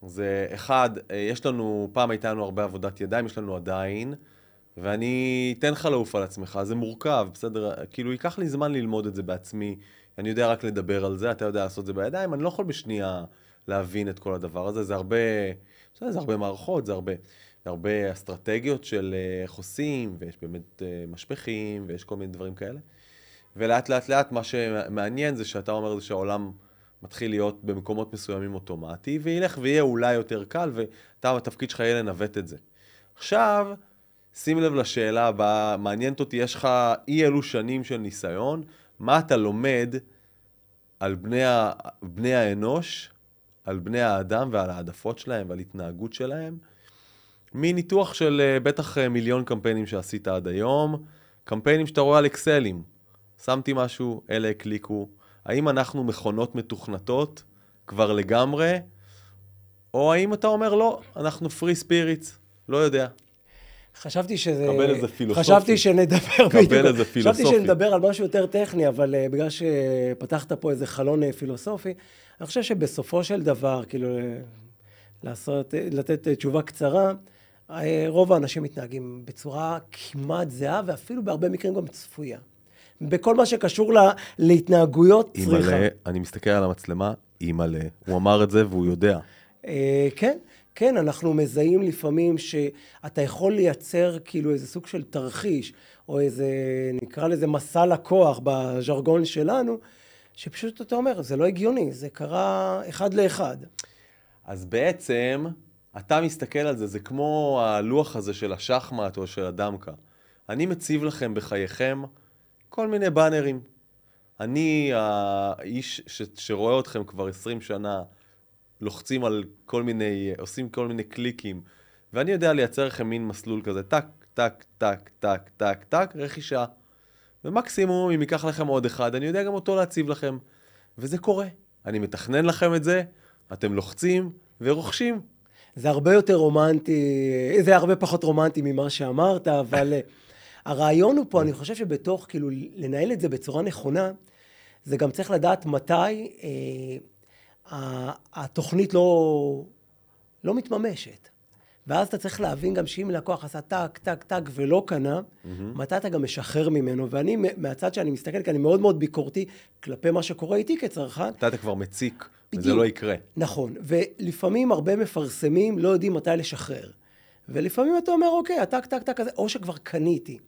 Speaker 2: זה אחד, יש לנו, פעם הייתה לנו הרבה עבודת ידיים, יש לנו עדיין. ואני אתן לך לעוף על עצמך, זה מורכב, בסדר? כאילו, ייקח לי זמן ללמוד את זה בעצמי. אני יודע רק לדבר על זה, אתה יודע לעשות את זה בידיים, אני לא יכול בשנייה להבין את כל הדבר הזה, זה הרבה, בסדר, זה הרבה מערכות, זה הרבה, זה הרבה אסטרטגיות של אה, איך עושים, ויש באמת אה, משפכים, ויש כל מיני דברים כאלה. ולאט לאט לאט מה שמעניין זה שאתה אומר זה שהעולם מתחיל להיות במקומות מסוימים אוטומטי, וילך ויהיה אולי יותר קל, ואתה, התפקיד שלך יהיה לנווט את זה. עכשיו, שים לב לשאלה הבאה, מעניינת אותי, יש לך אי אלו שנים של ניסיון, מה אתה לומד על בני, ה... בני האנוש, על בני האדם ועל העדפות שלהם ועל התנהגות שלהם, מניתוח של אה, בטח אה, מיליון קמפיינים שעשית עד היום, קמפיינים שאתה רואה על אקסלים. שמתי משהו, אלה הקליקו. האם אנחנו מכונות מתוכנתות כבר לגמרי, או האם אתה אומר לא, אנחנו פרי ספיריטס, לא יודע.
Speaker 1: חשבתי שזה...
Speaker 2: קבל איזה פילוסופי.
Speaker 1: חשבתי שנדבר
Speaker 2: קבל. איזה פילוסופי.
Speaker 1: חשבתי שנדבר על משהו יותר טכני, אבל uh, בגלל שפתחת פה איזה חלון uh, פילוסופי, אני חושב שבסופו של דבר, כאילו, uh, לעשות, uh, לתת uh, תשובה קצרה, uh, רוב האנשים מתנהגים בצורה כמעט זהה, ואפילו בהרבה מקרים גם צפויה. בכל מה שקשור לה, להתנהגויות צריכה.
Speaker 2: אימא'לה, אני מסתכל על המצלמה, אימא'לה. הוא אמר את זה והוא יודע.
Speaker 1: אה, כן, כן, אנחנו מזהים לפעמים שאתה יכול לייצר כאילו איזה סוג של תרחיש, או איזה, נקרא לזה מסע לקוח בז'רגון שלנו, שפשוט אתה אומר, זה לא הגיוני, זה קרה אחד לאחד.
Speaker 2: אז בעצם, אתה מסתכל על זה, זה כמו הלוח הזה של השחמט או של הדמקה. אני מציב לכם בחייכם כל מיני באנרים. אני האיש ש- שרואה אתכם כבר 20 שנה, לוחצים על כל מיני, עושים כל מיני קליקים, ואני יודע לייצר לכם מין מסלול כזה, טק, טק, טק, טק, טק, טק, רכישה. ומקסימום, אם ייקח לכם עוד אחד, אני יודע גם אותו להציב לכם. וזה קורה. אני מתכנן לכם את זה, אתם לוחצים ורוכשים.
Speaker 1: זה הרבה יותר רומנטי, זה הרבה פחות רומנטי ממה שאמרת, אבל אה, הרעיון הוא פה, אני חושב שבתוך, כאילו, לנהל את זה בצורה נכונה, זה גם צריך לדעת מתי אה, התוכנית לא, לא מתממשת. ואז אתה צריך להבין גם שאם לקוח עשה טק, טק, טק ולא קנה, מתי אתה גם משחרר ממנו. ואני, מהצד שאני מסתכל, כי אני מאוד מאוד ביקורתי כלפי מה שקורה איתי כצרכן,
Speaker 2: אתה אתה כבר מציק, וזה
Speaker 1: בדיוק.
Speaker 2: לא יקרה.
Speaker 1: נכון, ולפעמים הרבה מפרסמים לא יודעים מתי לשחרר. ולפעמים אתה אומר, אוקיי, הטק, טק, טק או שכבר קניתי.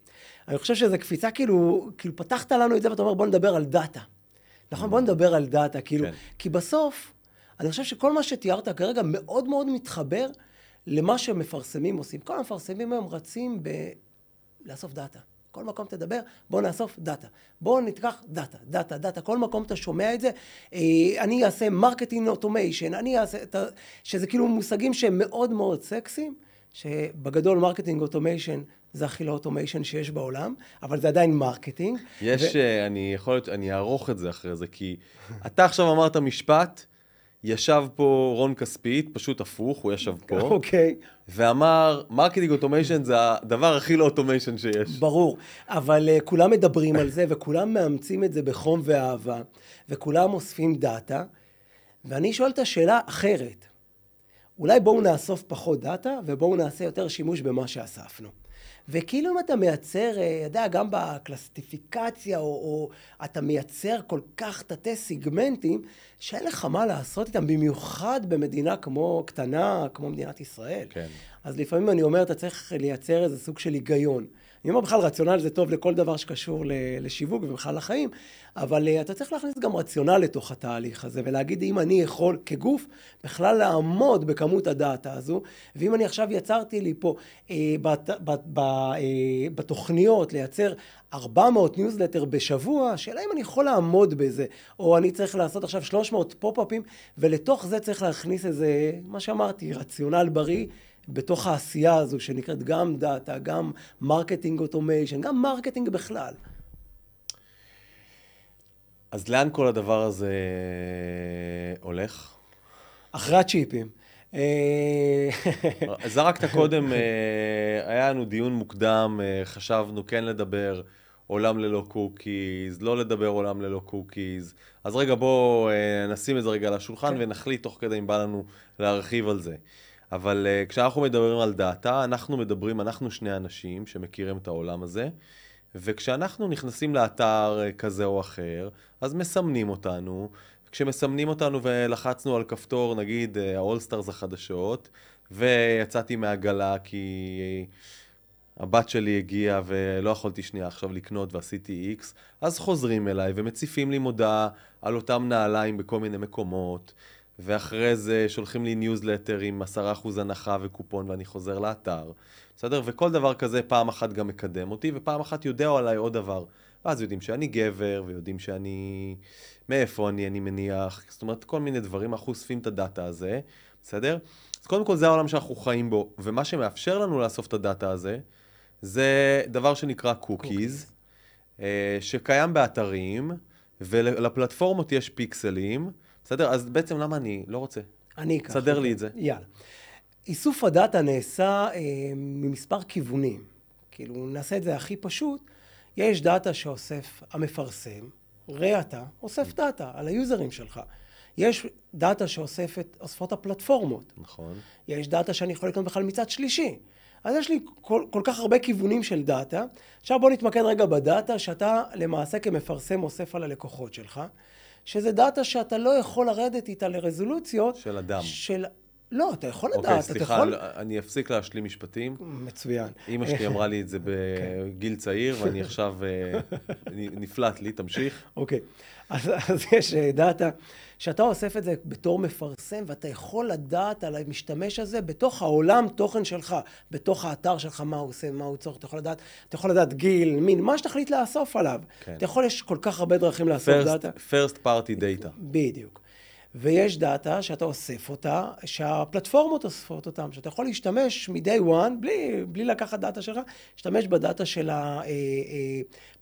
Speaker 1: אני חושב שזו קפיצה, כאילו, כאילו פתחת לנו את זה ואתה אומר, בוא נדבר על דאטה. נכון, בוא נדבר על דאטה, כאילו,
Speaker 2: כן.
Speaker 1: כי בסוף, אני חושב שכל מה שתיארת כרגע מאוד מאוד מתחבר למה שמפרסמים עושים. כל המפרסמים היום רצים ב... לאסוף דאטה. כל מקום תדבר, בוא נאסוף דאטה. בוא ניקח דאטה, דאטה, דאטה. כל מקום אתה שומע את זה. אה, אני אעשה marketing automation, אני אעשה... שזה כאילו מושגים שהם מאוד מאוד סקסיים, שבגדול marketing automation זה הכי לא automation שיש בעולם, אבל זה עדיין marketing.
Speaker 2: יש, ו... אני יכול להיות, אני אערוך את זה אחרי זה, כי אתה עכשיו אמרת משפט, ישב פה רון כספית, פשוט הפוך, הוא ישב פה,
Speaker 1: אוקיי.
Speaker 2: ואמר, marketing automation זה הדבר הכי לא automation שיש.
Speaker 1: ברור, אבל uh, כולם מדברים על זה, וכולם מאמצים את זה בחום ואהבה, וכולם אוספים דאטה, ואני שואל את השאלה אחרת. אולי בואו נאסוף פחות דאטה, ובואו נעשה יותר שימוש במה שאספנו. וכאילו אם אתה מייצר, אה, יודע, גם בקלסיפיקציה, או, או אתה מייצר כל כך תתי סיגמנטים, שאין לך מה לעשות איתם, במיוחד במדינה כמו קטנה, כמו מדינת ישראל.
Speaker 2: כן.
Speaker 1: אז לפעמים אני אומר, אתה צריך לייצר איזה סוג של היגיון. אני אומר בכלל, רציונל זה טוב לכל דבר שקשור לשיווק ובכלל לחיים, אבל uh, אתה צריך להכניס גם רציונל לתוך התהליך הזה, ולהגיד אם אני יכול כגוף בכלל לעמוד בכמות הדאטה הזו, ואם אני עכשיו יצרתי לי פה uh, בת, בת, ב, uh, בתוכניות לייצר 400 ניוזלטר בשבוע, השאלה אם אני יכול לעמוד בזה, או אני צריך לעשות עכשיו 300 פופ-אפים, ולתוך זה צריך להכניס איזה, מה שאמרתי, רציונל בריא. בתוך העשייה הזו שנקראת גם דאטה, גם marketing automation, גם marketing בכלל.
Speaker 2: אז לאן כל הדבר הזה הולך?
Speaker 1: אחרי הצ'יפים. אה,
Speaker 2: זרקת קודם, אה, היה לנו דיון מוקדם, אה, חשבנו כן לדבר עולם ללא קוקיז, לא לדבר עולם ללא קוקיז. אז רגע, בואו נשים את זה רגע על השולחן
Speaker 1: כן.
Speaker 2: ונחליט תוך כדי אם בא לנו להרחיב על זה. אבל אה, כשאנחנו מדברים על דאטה, אנחנו מדברים, אנחנו שני אנשים שמכירים את העולם הזה, וכשאנחנו נכנסים לאתר אה, כזה או אחר, אז מסמנים אותנו. כשמסמנים אותנו ולחצנו על כפתור, נגיד האולסטארס החדשות, ויצאתי מהעגלה כי הבת שלי הגיעה ולא יכולתי שנייה עכשיו לקנות ועשיתי איקס, אז חוזרים אליי ומציפים לי מודעה על אותם נעליים בכל מיני מקומות, ואחרי זה שולחים לי ניוזלטר עם 10% הנחה וקופון ואני חוזר לאתר, בסדר? וכל דבר כזה פעם אחת גם מקדם אותי, ופעם אחת יודע עליי עוד דבר. ואז יודעים שאני גבר, ויודעים שאני... מאיפה אני, אני מניח, זאת אומרת, כל מיני דברים, אנחנו אוספים את הדאטה הזה, בסדר? אז קודם כל זה העולם שאנחנו חיים בו, ומה שמאפשר לנו לאסוף את הדאטה הזה, זה דבר שנקרא קוקיז, שקיים באתרים, ולפלטפורמות יש פיקסלים, בסדר? אז בעצם למה אני לא רוצה?
Speaker 1: אני אקח.
Speaker 2: סדר לי. את זה.
Speaker 1: יאללה. איסוף הדאטה נעשה אה, ממספר כיוונים. כאילו, נעשה את זה הכי פשוט. יש דאטה שאוסף המפרסם, ראה אתה, אוסף דאטה על היוזרים שלך. יש דאטה שאוספות הפלטפורמות.
Speaker 2: נכון.
Speaker 1: יש דאטה שאני יכול לקנות בכלל מצד שלישי. אז יש לי כל, כל כך הרבה כיוונים של דאטה. עכשיו בוא נתמקד רגע בדאטה שאתה למעשה כמפרסם אוסף על הלקוחות שלך, שזה דאטה שאתה לא יכול לרדת איתה לרזולוציות.
Speaker 2: של אדם.
Speaker 1: של... לא, אתה יכול לדעת,
Speaker 2: אוקיי,
Speaker 1: אתה
Speaker 2: סליחה,
Speaker 1: יכול...
Speaker 2: אני אפסיק להשלים משפטים.
Speaker 1: מצוין.
Speaker 2: אימא שלי אמרה לי את זה בגיל צעיר, ואני עכשיו, אה, נפלט לי, תמשיך.
Speaker 1: אוקיי, אז, אז יש אה, דאטה שאתה אוסף את זה בתור מפרסם, ואתה יכול לדעת על המשתמש הזה בתוך העולם תוכן שלך, בתוך האתר שלך, מה הוא עושה, מה הוא צורך, אתה יכול לדעת, אתה יכול לדעת גיל, מין, מה שתחליט לאסוף עליו.
Speaker 2: כן.
Speaker 1: אתה יכול, יש כל כך הרבה דרכים לאסוף
Speaker 2: first,
Speaker 1: דאטה.
Speaker 2: first party data.
Speaker 1: בדיוק. ויש דאטה שאתה אוסף אותה, שהפלטפורמות אוספות אותם, שאתה יכול להשתמש מ-day one, בלי, בלי לקחת דאטה שלך, להשתמש בדאטה של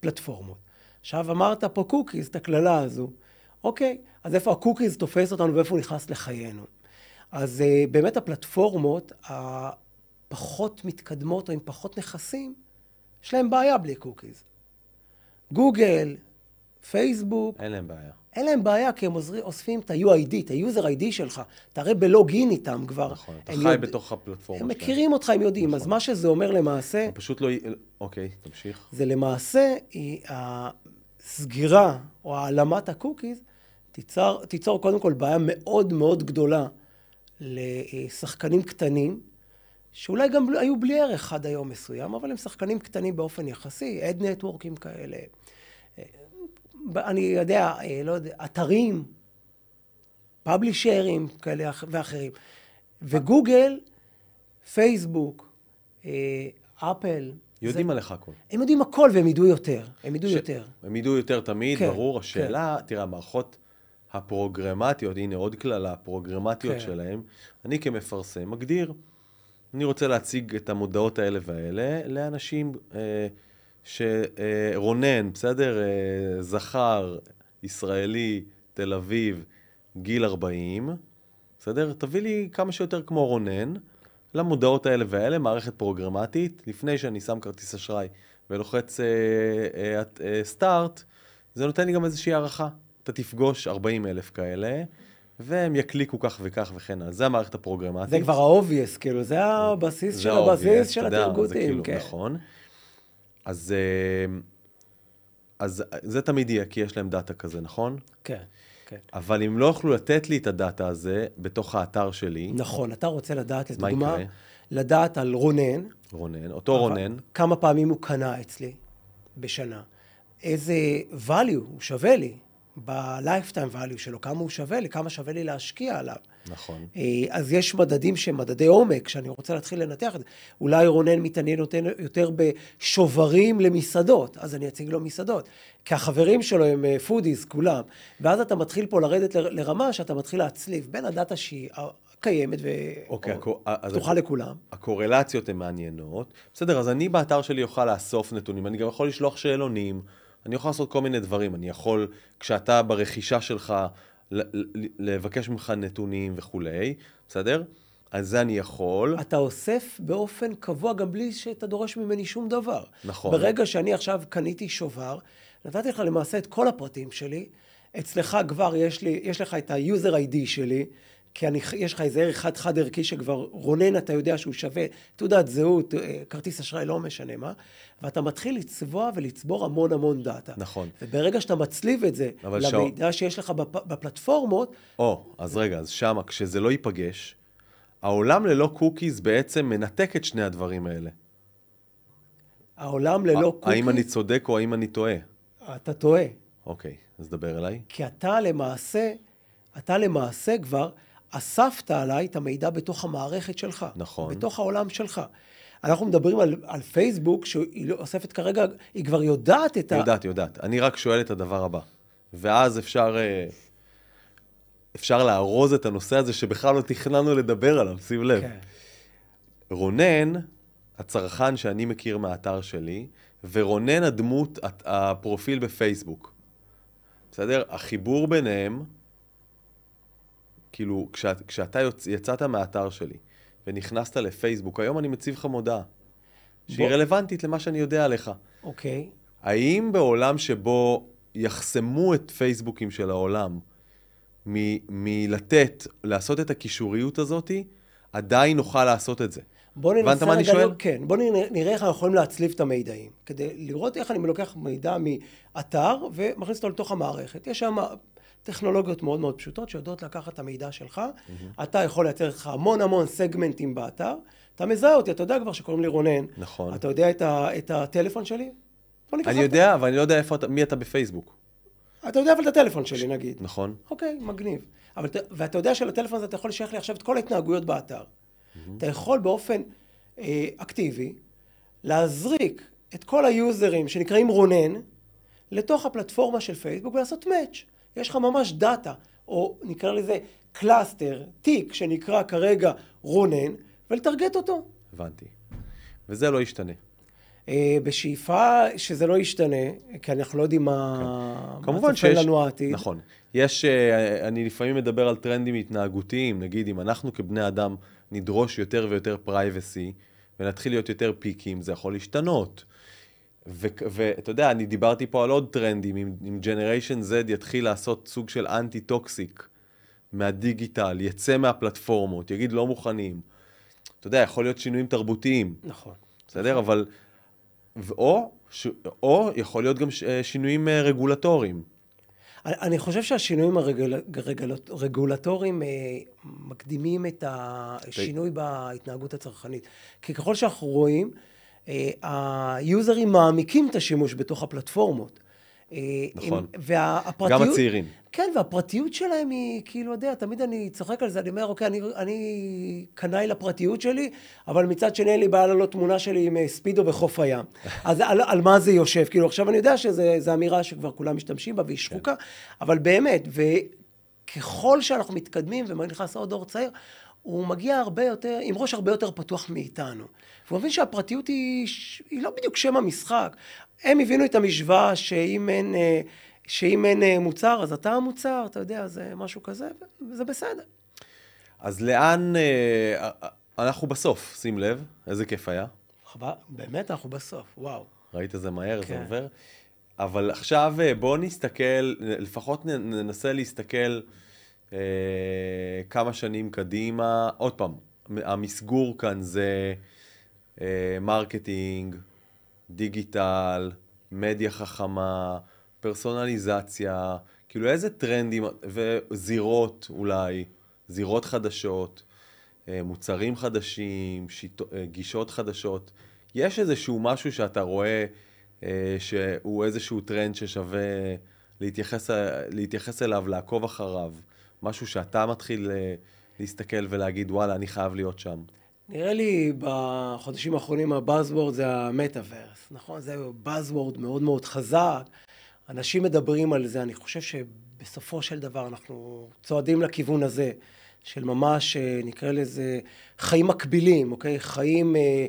Speaker 1: הפלטפורמות. עכשיו אמרת פה קוקיז, את הקללה הזו. אוקיי, אז איפה הקוקיז תופס אותנו ואיפה הוא נכנס לחיינו? אז uh, באמת הפלטפורמות הפחות מתקדמות או עם פחות נכסים, יש להם בעיה בלי קוקיז. גוגל, פייסבוק,
Speaker 2: אין להם בעיה.
Speaker 1: אין להם בעיה, כי הם עוזרים, אוספים את ה-UID, את ה-user ID שלך. אתה הרי ב-login איתם כבר.
Speaker 2: נכון, אתה
Speaker 1: הם
Speaker 2: חי
Speaker 1: יודע-
Speaker 2: בתוך הפלטפורמה
Speaker 1: הם
Speaker 2: שלהם.
Speaker 1: מכירים אותך, הם יודעים. אז מה שזה אומר למעשה,
Speaker 2: הם פשוט לא... אוקיי, תמשיך.
Speaker 1: זה למעשה, היא הסגירה או העלמת הקוקיז תיצור, תיצור קודם כל בעיה מאוד מאוד גדולה לשחקנים קטנים, שאולי גם היו בלי ערך עד היום מסוים, אבל הם שחקנים קטנים באופן יחסי, אד נטוורקים כאלה, אה, אני יודע, אה, לא יודע, אתרים, פאבלישרים כאלה אח- ואחרים. וגוגל, פייסבוק, אה, אפל,
Speaker 2: יודעים
Speaker 1: זה-
Speaker 2: עליך הכל.
Speaker 1: הם יודעים הכל והם ידעו יותר, הם ידעו
Speaker 2: ש-
Speaker 1: יותר.
Speaker 2: הם ידעו יותר תמיד,
Speaker 1: כן,
Speaker 2: ברור.
Speaker 1: כן.
Speaker 2: השאלה, תראה, המערכות הפרוגרמטיות, הנה עוד קללה, הפרוגרמטיות
Speaker 1: כן.
Speaker 2: שלהם, אני כמפרסם מגדיר, אני רוצה להציג את המודעות האלה והאלה לאנשים אה, שרונן, בסדר? אה, זכר, ישראלי, תל אביב, גיל 40, בסדר? תביא לי כמה שיותר כמו רונן, למודעות האלה והאלה, מערכת פרוגרמטית, לפני שאני שם כרטיס אשראי ולוחץ אה, אה, אה, סטארט, זה נותן לי גם איזושהי הערכה. אתה תפגוש 40 אלף כאלה, והם יקליקו כך וכך וכן הלאה. זה המערכת הפרוגרמטית.
Speaker 1: זה כבר ה-obvious, כאילו, זה הבסיס
Speaker 2: זה
Speaker 1: של הבסיס של התרגותים,
Speaker 2: כאילו,
Speaker 1: כן.
Speaker 2: נכון. אז, אה, אז זה תמיד יהיה, כי יש להם דאטה כזה, נכון?
Speaker 1: כן, כן.
Speaker 2: אבל אם לא יוכלו לתת לי את הדאטה הזה בתוך האתר שלי,
Speaker 1: נכון, אתה רוצה לדעת,
Speaker 2: מה
Speaker 1: לדוגמה? לדעת על רונן,
Speaker 2: רונן, אותו רונן,
Speaker 1: כמה פעמים הוא קנה אצלי בשנה, איזה value הוא שווה לי, ב-lifetime value שלו, כמה הוא שווה לי, כמה שווה לי להשקיע עליו.
Speaker 2: נכון.
Speaker 1: אה, אז יש מדדים שהם מדדי עומק, שאני רוצה להתחיל לנתח את זה. אולי רונן מתעניין יותר- בשוברים למסעדות, אז אני אציג לו מסעדות. כי החברים שלו הם foodies, כולם. ואז אתה מתחיל פה לרדת לרמה שאתה מתחיל להצליב בין הדאטה שהיא אה, קיימת
Speaker 2: אוקיי,
Speaker 1: ופתוחה לכולם.
Speaker 2: הקורלציות הן מעניינות. בסדר, אז אני באתר שלי אוכל לאסוף נתונים, אני גם יכול לשלוח שאלונים, אני יכול לעשות כל מיני דברים. אני יכול, כשאתה ברכישה שלך, לבקש ממך נתונים וכולי, בסדר? אז זה אני יכול.
Speaker 1: אתה אוסף באופן קבוע גם בלי שאתה דורש ממני שום דבר.
Speaker 2: נכון.
Speaker 1: ברגע שאני עכשיו קניתי שובר, נתתי לך למעשה את כל הפרטים שלי, אצלך כבר יש, לי, יש לך את ה-user ID שלי, כי אני, יש לך איזה ערך חד חד ערכי שכבר רונן, אתה יודע שהוא שווה תעודת זהות, אה, כרטיס אשראי, לא משנה מה, ואתה מתחיל לצבוע ולצבור המון המון דאטה.
Speaker 2: נכון.
Speaker 1: וברגע שאתה מצליב את זה למידע שיש לך בפ, בפלטפורמות,
Speaker 2: או, אז רגע, אז שמה, כשזה לא ייפגש, העולם ללא קוקיז בעצם מנתק את שני הדברים האלה.
Speaker 1: העולם ללא קוקי,
Speaker 2: האם אני צודק או האם אני טועה?
Speaker 1: אתה טועה.
Speaker 2: אוקיי, אז דבר אליי.
Speaker 1: כי אתה למעשה, אתה למעשה כבר אספת עליי את המידע בתוך המערכת שלך.
Speaker 2: נכון.
Speaker 1: בתוך העולם שלך. אנחנו מדברים על, על פייסבוק, שהיא לא אוספת כרגע, היא כבר יודעת את ה...
Speaker 2: יודעת, יודעת. אני רק שואל את הדבר הבא. ואז אפשר, אה, אפשר לארוז את הנושא הזה שבכלל לא תכננו לדבר עליו, שים לב.
Speaker 1: כן.
Speaker 2: רונן, הצרכן שאני מכיר מהאתר שלי, ורונן הדמות, הפרופיל בפייסבוק. בסדר? החיבור ביניהם, כאילו, כשאת, כשאתה יוצ, יצאת מהאתר שלי, ונכנסת לפייסבוק, היום אני מציב לך מודעה, שהיא
Speaker 1: בוא-
Speaker 2: רלוונטית למה שאני יודע עליך.
Speaker 1: אוקיי.
Speaker 2: האם בעולם שבו יחסמו את פייסבוקים של העולם מ- מלתת, לעשות את הקישוריות הזאתי, עדיין נוכל לעשות את זה?
Speaker 1: בוא ננסה
Speaker 2: מה אני
Speaker 1: רגע,
Speaker 2: שואל?
Speaker 1: כן, בוא נראה איך אנחנו יכולים להצליב את המידעים. כדי לראות איך אני לוקח מידע מאתר ומכניס אותו לתוך המערכת. יש שם טכנולוגיות מאוד מאוד פשוטות שיודעות לקחת את המידע שלך. אתה יכול לייצר לך המון המון סגמנטים באתר. אתה מזהה אותי, אתה יודע כבר שקוראים לי רונן.
Speaker 2: נכון.
Speaker 1: אתה יודע את, ה, את הטלפון שלי? בוא ניקח
Speaker 2: אני יודע, אבל אני לא יודע איפה אתה, מי אתה בפייסבוק,
Speaker 1: אתה יודע אבל את הטלפון שלי נגיד.
Speaker 2: נכון?
Speaker 1: אוקיי, מגניב. אבל, ואתה יודע שלטלפון הזה אתה יכול לשייך לי עכשיו את כל ההתנהגויות באתר. אתה יכול באופן אה, אקטיבי להזריק את כל היוזרים שנקראים רונן לתוך הפלטפורמה של פייסבוק ולעשות מאץ'. יש לך ממש דאטה, או נקרא לזה cluster, תיק שנקרא כרגע רונן, ולטרגט אותו.
Speaker 2: הבנתי. וזה לא ישתנה.
Speaker 1: אה, בשאיפה שזה לא ישתנה, כי אנחנו לא יודעים מה, מה
Speaker 2: כמובן
Speaker 1: צופן
Speaker 2: שיש...
Speaker 1: לנו העתיד.
Speaker 2: נכון. יש, אה, אני לפעמים מדבר על טרנדים התנהגותיים, נגיד אם אנחנו כבני אדם נדרוש יותר ויותר privacy, ונתחיל להיות יותר picky, זה יכול להשתנות. ואתה יודע, אני דיברתי פה על עוד טרנדים, אם, אם Generation Z יתחיל לעשות סוג של anti-toxic מהדיגיטל, יצא מהפלטפורמות, יגיד לא מוכנים. אתה יודע, יכול להיות שינויים תרבותיים.
Speaker 1: נכון.
Speaker 2: בסדר? אבל... או, ש... או יכול להיות גם ש... אה, שינויים אה, רגולטוריים.
Speaker 1: אני- חושב שהשינויים הרגולטוריים אה, מקדימים את השינוי בהתנהגות הצרכנית. כי ככל שאנחנו רואים, היוזרים מעמיקים את השימוש בתוך הפלטפורמות. אה,
Speaker 2: נכון.
Speaker 1: והפרטיות...
Speaker 2: גם הצעירים.
Speaker 1: כן, והפרטיות שלהם היא, כאילו, יודע, תמיד אני צוחק על זה, אני אומר, אוקיי, אני, אני קנאי לפרטיות שלי, אבל מצד שני אין לי בעיה לעלות תמונה שלי עם אה, ספידו בחוף הים. אז על, על מה זה יושב? כאילו, עכשיו אני יודע שזו אמירה שכבר כולם משתמשים בה והיא שחוקה, אבל באמת, וככל שאנחנו מתקדמים ונכנס עוד דור צעיר, הוא מגיע הרבה יותר, עם ראש הרבה יותר פתוח מאיתנו. והוא מבין שהפרטיות היא, היא לא בדיוק שם המשחק. הם הבינו את המשוואה שאם אין, אה, שאם אין אה, מוצר, אז אתה המוצר, אתה יודע, זה משהו כזה, וזה בסדר.
Speaker 2: אז לאן... אה, אנחנו בסוף, שים לב, איזה כיף היה.
Speaker 1: באמת אנחנו בסוף, וואו.
Speaker 2: ראית איזה מהר זה
Speaker 1: כן.
Speaker 2: עובר? אבל עכשיו בואו נסתכל, לפחות ננסה להסתכל אה, כמה שנים קדימה. עוד פעם, המסגור כאן זה אה, marketing, דיגיטל, מדיה חכמה, פרסונליזציה, כאילו איזה טרנדים וזירות אולי, זירות חדשות, אה, מוצרים חדשים, שיטו, אה, גישות חדשות. יש איזשהו משהו שאתה רואה אה, שהוא איזשהו טרנד ששווה להתייחס, להתייחס אליו, לעקוב אחריו, משהו שאתה מתחיל אה, להסתכל ולהגיד, וואלה, אני חייב להיות שם.
Speaker 1: נראה לי בחודשים האחרונים הבאזוורד זה המטאוורס, נכון? זה באזוורד מאוד מאוד חזק. אנשים מדברים על זה, אני חושב שבסופו של דבר אנחנו צועדים לכיוון הזה, של ממש, אה, נקרא לזה, חיים מקבילים, אוקיי? חיים אה,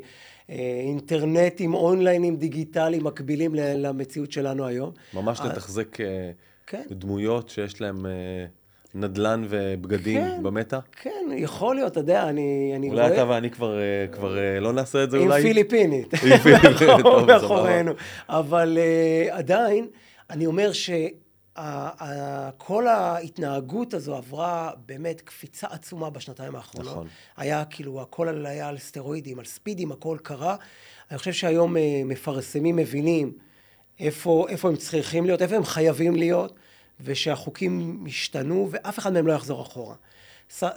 Speaker 1: אה, אינטרנטיים, אונליינים, דיגיטליים, מקבילים למציאות שלנו היום.
Speaker 2: ממש
Speaker 1: אה,
Speaker 2: לתחזק אה,
Speaker 1: כן.
Speaker 2: דמויות שיש להם אה, נדל"ן ובגדים
Speaker 1: כן.
Speaker 2: במטה.
Speaker 1: כן, יכול להיות, אתה יודע, אני, אני
Speaker 2: אולי אתה ואני כבר, אה, כבר אה, לא נעשה את זה
Speaker 1: עם
Speaker 2: אולי?
Speaker 1: פיליפינית.
Speaker 2: עם פיליפינית, טוב.
Speaker 1: מאחורינו. אבל uh, עדיין, אני אומר שכל ההתנהגות הזו עברה באמת קפיצה עצומה בשנתיים האחרונות.
Speaker 2: נכון.
Speaker 1: היה כאילו, הכל היה על סטרואידים, על ספידים, הכל קרה. אני חושב שהיום uh, מפרסמים מבינים איפה, איפה הם צריכים להיות, איפה הם חייבים להיות, ושהחוקים השתנו, ואף אחד מהם לא יחזור אחורה.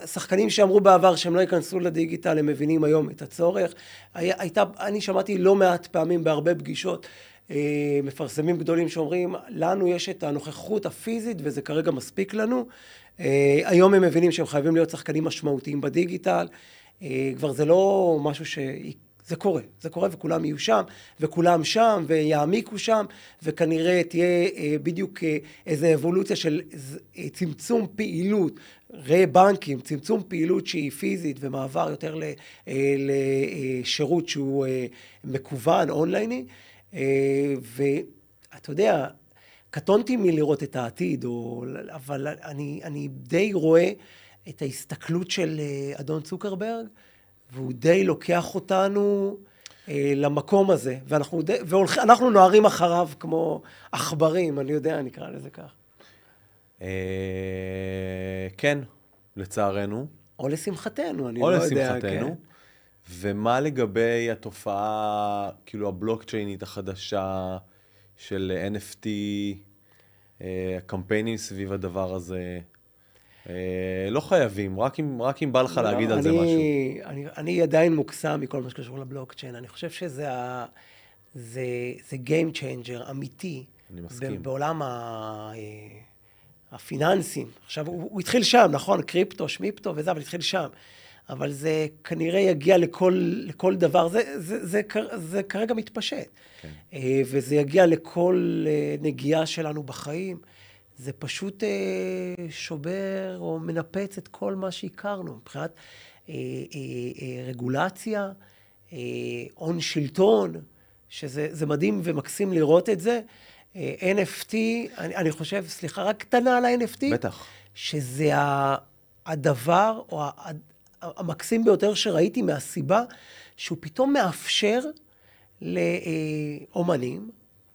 Speaker 1: שחקנים שאמרו בעבר שהם לא ייכנסו לדיגיטל, הם מבינים היום את הצורך. היה, הייתה, אני שמעתי לא מעט פעמים בהרבה פגישות, אה, מפרסמים גדולים שאומרים, לנו יש את הנוכחות הפיזית וזה כרגע מספיק לנו. אה, היום הם מבינים שהם חייבים להיות שחקנים משמעותיים בדיגיטל. אה, כבר זה לא משהו ש... זה קורה, זה קורה וכולם יהיו שם, וכולם שם, ויעמיקו שם, וכנראה תהיה אה, בדיוק אה, איזו אבולוציה של אה, צמצום פעילות, ראה בנקים, צמצום פעילות שהיא פיזית ומעבר יותר לשירות שהוא מקוון, אונלייני, ואתה יודע, קטונתי מלראות את העתיד, או, אבל אני, אני די רואה את ההסתכלות של אדון צוקרברג, והוא די לוקח אותנו אה, למקום הזה, ואנחנו די, והולכ, אנחנו נוהרים אחריו כמו עכברים, אני יודע, נקרא לזה כך.
Speaker 2: אה, כן, לצערנו.
Speaker 1: או לשמחתנו, אני
Speaker 2: או
Speaker 1: לא יודע.
Speaker 2: לשמחתנו.
Speaker 1: כן.
Speaker 2: ומה לגבי התופעה, כאילו הבלוקצ'יינית החדשה של NFT, אה, הקמפיינים סביב הדבר הזה? אה, לא חייבים, רק אם, רק אם בא לך להגיד
Speaker 1: לא,
Speaker 2: על זה
Speaker 1: אני,
Speaker 2: משהו.
Speaker 1: אני, אני עדיין מוקסם מכל מה שקשור לבלוקצ'יין. אני חושב שזה ה, זה, זה Game Changer אמיתי.
Speaker 2: אני מסכים.
Speaker 1: בעולם ה, אה, הפיננסים. עכשיו, הוא, הוא התחיל שם, נכון? קריפטו, שמיפטו וזה, אבל התחיל שם. אבל זה כנראה יגיע לכל, לכל דבר. זה, זה, זה, כ- זה כרגע מתפשט.
Speaker 2: כן.
Speaker 1: אה, וזה יגיע לכל נגיעה שלנו בחיים. זה פשוט אה, שובר או מנפץ את כל מה שהכרנו מבחינת אה, אה, אה, רגולציה, אה, הון שלטון, שזה זה מדהים ומקסים לראות את זה. אה, NFT, אני, אני חושב, סליחה, רק קטנה על ה-NFT.
Speaker 2: בטח.
Speaker 1: שזה ה- הדבר או ה- המקסים ביותר שראיתי מהסיבה שהוא פתאום מאפשר לאומנים,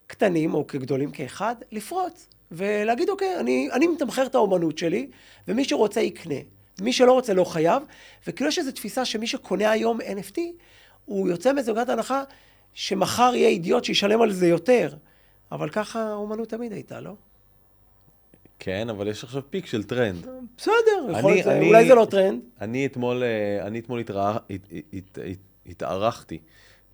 Speaker 1: קטנים או כגדולים כאחד, לפרוץ ולהגיד, אוקיי, אני, אני מתמחר את האומנות שלי, ומי שרוצה יקנה. מי שלא רוצה לא חייב, וכאילו יש איזו תפיסה שמי שקונה היום NFT, הוא יוצא נקודת הנחה שמחר יהיה אידיוט שישלם על זה יותר. אבל ככה האומנות תמיד הייתה, לא?
Speaker 2: כן, אבל יש עכשיו פיק של טרנד.
Speaker 1: בסדר, יכול
Speaker 2: אני-
Speaker 1: להיות,
Speaker 2: אני-
Speaker 1: אולי זה לא טרנד.
Speaker 2: אני אתמול, אה, אני אתמול התרא- הת- הת- הת- התארחתי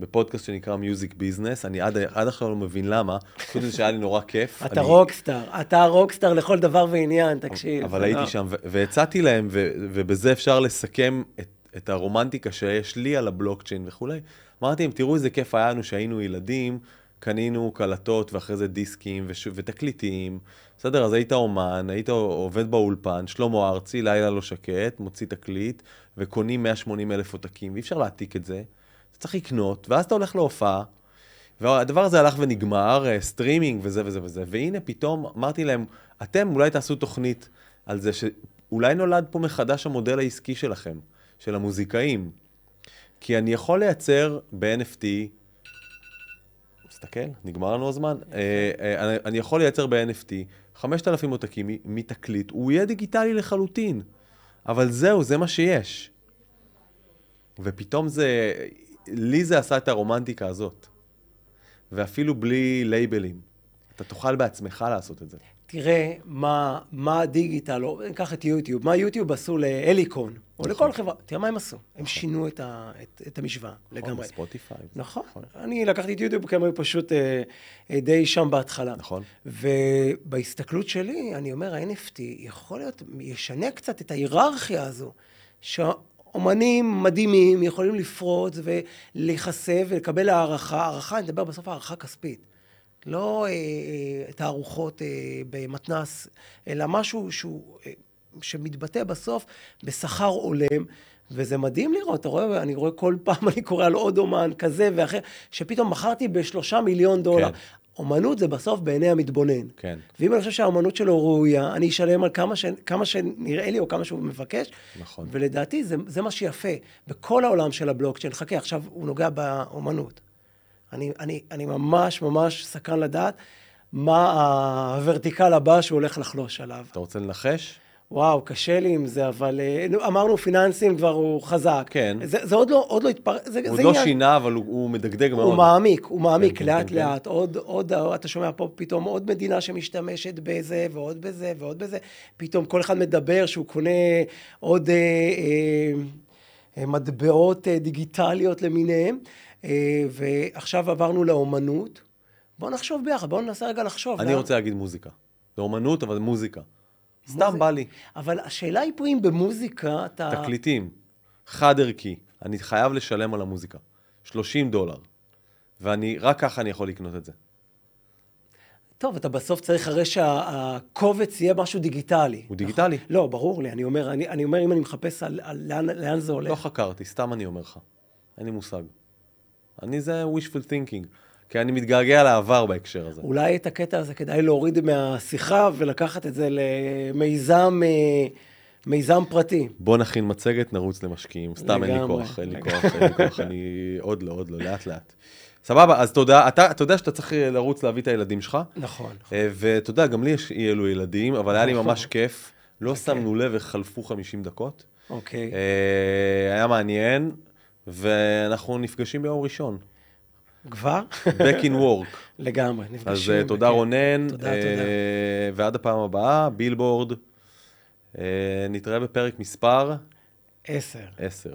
Speaker 2: בפודקאסט שנקרא Music Business, אני עד, עד עכשיו לא מבין למה, חוץ מזה שהיה לי נורא כיף.
Speaker 1: אתה
Speaker 2: אני-
Speaker 1: rockstar, אתה rockstar לכל דבר ועניין, תקשיב.
Speaker 2: אבל הייתי
Speaker 1: לא-
Speaker 2: שם, והצעתי להם, ובזה אפשר לסכם את, את הרומנטיקה שיש לי על הבלוקצ'יין וכולי. אמרתי להם, תראו איזה כיף היה לנו שהיינו ילדים, קנינו קלטות ואחרי זה דיסקים וש- ותקליטים. בסדר, אז היית אומן, היית עובד באולפן, שלמה ארצי, לילה לא שקט, מוציא תקליט, וקונים 180 אלף עותקים, ואי אפשר להעתיק את זה. צריך לקנות, ואז אתה הולך להופעה, והדבר הזה הלך ונגמר, אה, סטרימינג וזה וזה וזה, והנה פתאום אמרתי להם, אתם אולי תעשו תוכנית על זה שאולי נולד פה מחדש המודל העסקי שלכם, של המוזיקאים. כי אני יכול לייצר ב-NFT, תסתכל, נגמר לנו הזמן, אה, אה, אני- יכול לייצר ב-NFT 5,000 עותקים מתקליט, הוא יהיה דיגיטלי לחלוטין, אבל זהו, זה מה שיש. ופתאום זה, לי זה עשה את הרומנטיקה הזאת. ואפילו בלי לייבלים. אתה תוכל בעצמך לעשות את זה.
Speaker 1: תראה מה, מה הדיגיטל, או ניקח את יוטיוב, מה יוטיוב עשו להליקון, או
Speaker 2: נכון.
Speaker 1: לכל חברה, תראה מה הם עשו. הם שינו את, ה, את, את המשוואה לגמרי.
Speaker 2: ספוטיפיי.
Speaker 1: נכון. אני לקחתי את יוטיוב כי הם היו פשוט אה, אה, די שם בהתחלה.
Speaker 2: נכון.
Speaker 1: ובהסתכלות שלי, אני אומר, ה-NFT יכול להיות, ישנה קצת את ההיררכיה הזו, שאומנים מדהימים יכולים לפרוץ ולהיחשף ולקבל הערכה, הערכה, אני מדבר בסוף הערכה כספית. לא אה, אה, תערוכות אה, במתנ"ס, אלא משהו שהוא, אה, שמתבטא בסוף בשכר הולם, וזה מדהים לראות, אתה רואה, אני רואה כל פעם, אני קורא על עוד אומן כזה ואחר, שפתאום מכרתי בשלושה מיליון דולר.
Speaker 2: כן.
Speaker 1: אומנות זה בסוף בעיני המתבונן.
Speaker 2: כן.
Speaker 1: ואם אני חושב שהאומנות שלו ראויה, אני אשלם על כמה, ש... כמה שנראה לי או כמה שהוא מבקש.
Speaker 2: נכון.
Speaker 1: ולדעתי זה, זה מה שיפה. בכל העולם של הבלוקצ'יין, חכה, עכשיו הוא נוגע באומנות. אני, אני, אני ממש ממש סקרן לדעת מה הוורטיקל הבא שהוא הולך לחלוש עליו.
Speaker 2: אתה רוצה לנחש?
Speaker 1: וואו, קשה לי עם זה, אבל אה, נו, אמרנו פיננסים כבר הוא חזק.
Speaker 2: כן.
Speaker 1: זה, זה עוד לא, עוד לא התפר... זה,
Speaker 2: הוא
Speaker 1: זה
Speaker 2: עוד לא
Speaker 1: עניין-
Speaker 2: שינה, אבל הוא, הוא מדגדג מאוד.
Speaker 1: הוא מעמיק, הוא מעמיק
Speaker 2: כן,
Speaker 1: לאט
Speaker 2: כן,
Speaker 1: לאט. עוד, עוד, אתה שומע פה פתאום עוד מדינה שמשתמשת בזה, ועוד בזה, ועוד בזה. פתאום כל אחד מדבר שהוא קונה עוד אה, אה, אה, מטבעות אה, דיגיטליות למיניהם. אה, ועכשיו עברנו לאומנות. בואו נחשוב ביחד, בואו ננסה רגע לחשוב.
Speaker 2: אני
Speaker 1: למה-
Speaker 2: רוצה להגיד מוזיקה. זה אומנות, אבל מוזיקה. סתם בא לי.
Speaker 1: אבל השאלה היא פה אם במוזיקה אתה...
Speaker 2: תקליטים, חד ערכי, אני חייב לשלם על המוזיקה. 30 דולר. ואני, רק ככה אני יכול לקנות את זה.
Speaker 1: טוב, אתה בסוף צריך הרי שהקובץ יהיה משהו דיגיטלי.
Speaker 2: הוא דיגיטלי.
Speaker 1: לא, ברור לי, אני אומר, אני, אני אומר אם אני מחפש על, על לאן, לאן זה הולך.
Speaker 2: לא חקרתי, סתם אני אומר לך. אין לי מושג. אני זה wishful thinking. כי אני מתגעגע לעבר בהקשר הזה.
Speaker 1: אולי את הקטע הזה כדאי להוריד מהשיחה ולקחת את זה למיזם אה, מיזם פרטי.
Speaker 2: בוא נכין מצגת, נרוץ למשקיעים. סתם אין לי כוח, אין לי. כוח, אין לי כוח, אני... עוד לא, עוד לא, לאט לאט. סבבה, אז תודה. אתה, אתה יודע שאתה צריך לרוץ להביא את הילדים שלך,
Speaker 1: נכון.
Speaker 2: אה, ואתה יודע, גם לי יש אי אלו ילדים, אבל היה לי
Speaker 1: נכון.
Speaker 2: ממש כיף. לא שמנו לב וחלפו 50 דקות.
Speaker 1: אוקיי.
Speaker 2: אה, היה מעניין, ואנחנו נפגשים ביום ראשון.
Speaker 1: כבר?
Speaker 2: Back in work.
Speaker 1: לגמרי,
Speaker 2: אז
Speaker 1: נפגשים.
Speaker 2: אה, תודה. רונן.
Speaker 1: תודה,
Speaker 2: אה,
Speaker 1: תודה.
Speaker 2: ועד הפעם הבאה, בילבורד. אה, נתראה בפרק מספר
Speaker 1: עשר.
Speaker 2: 10.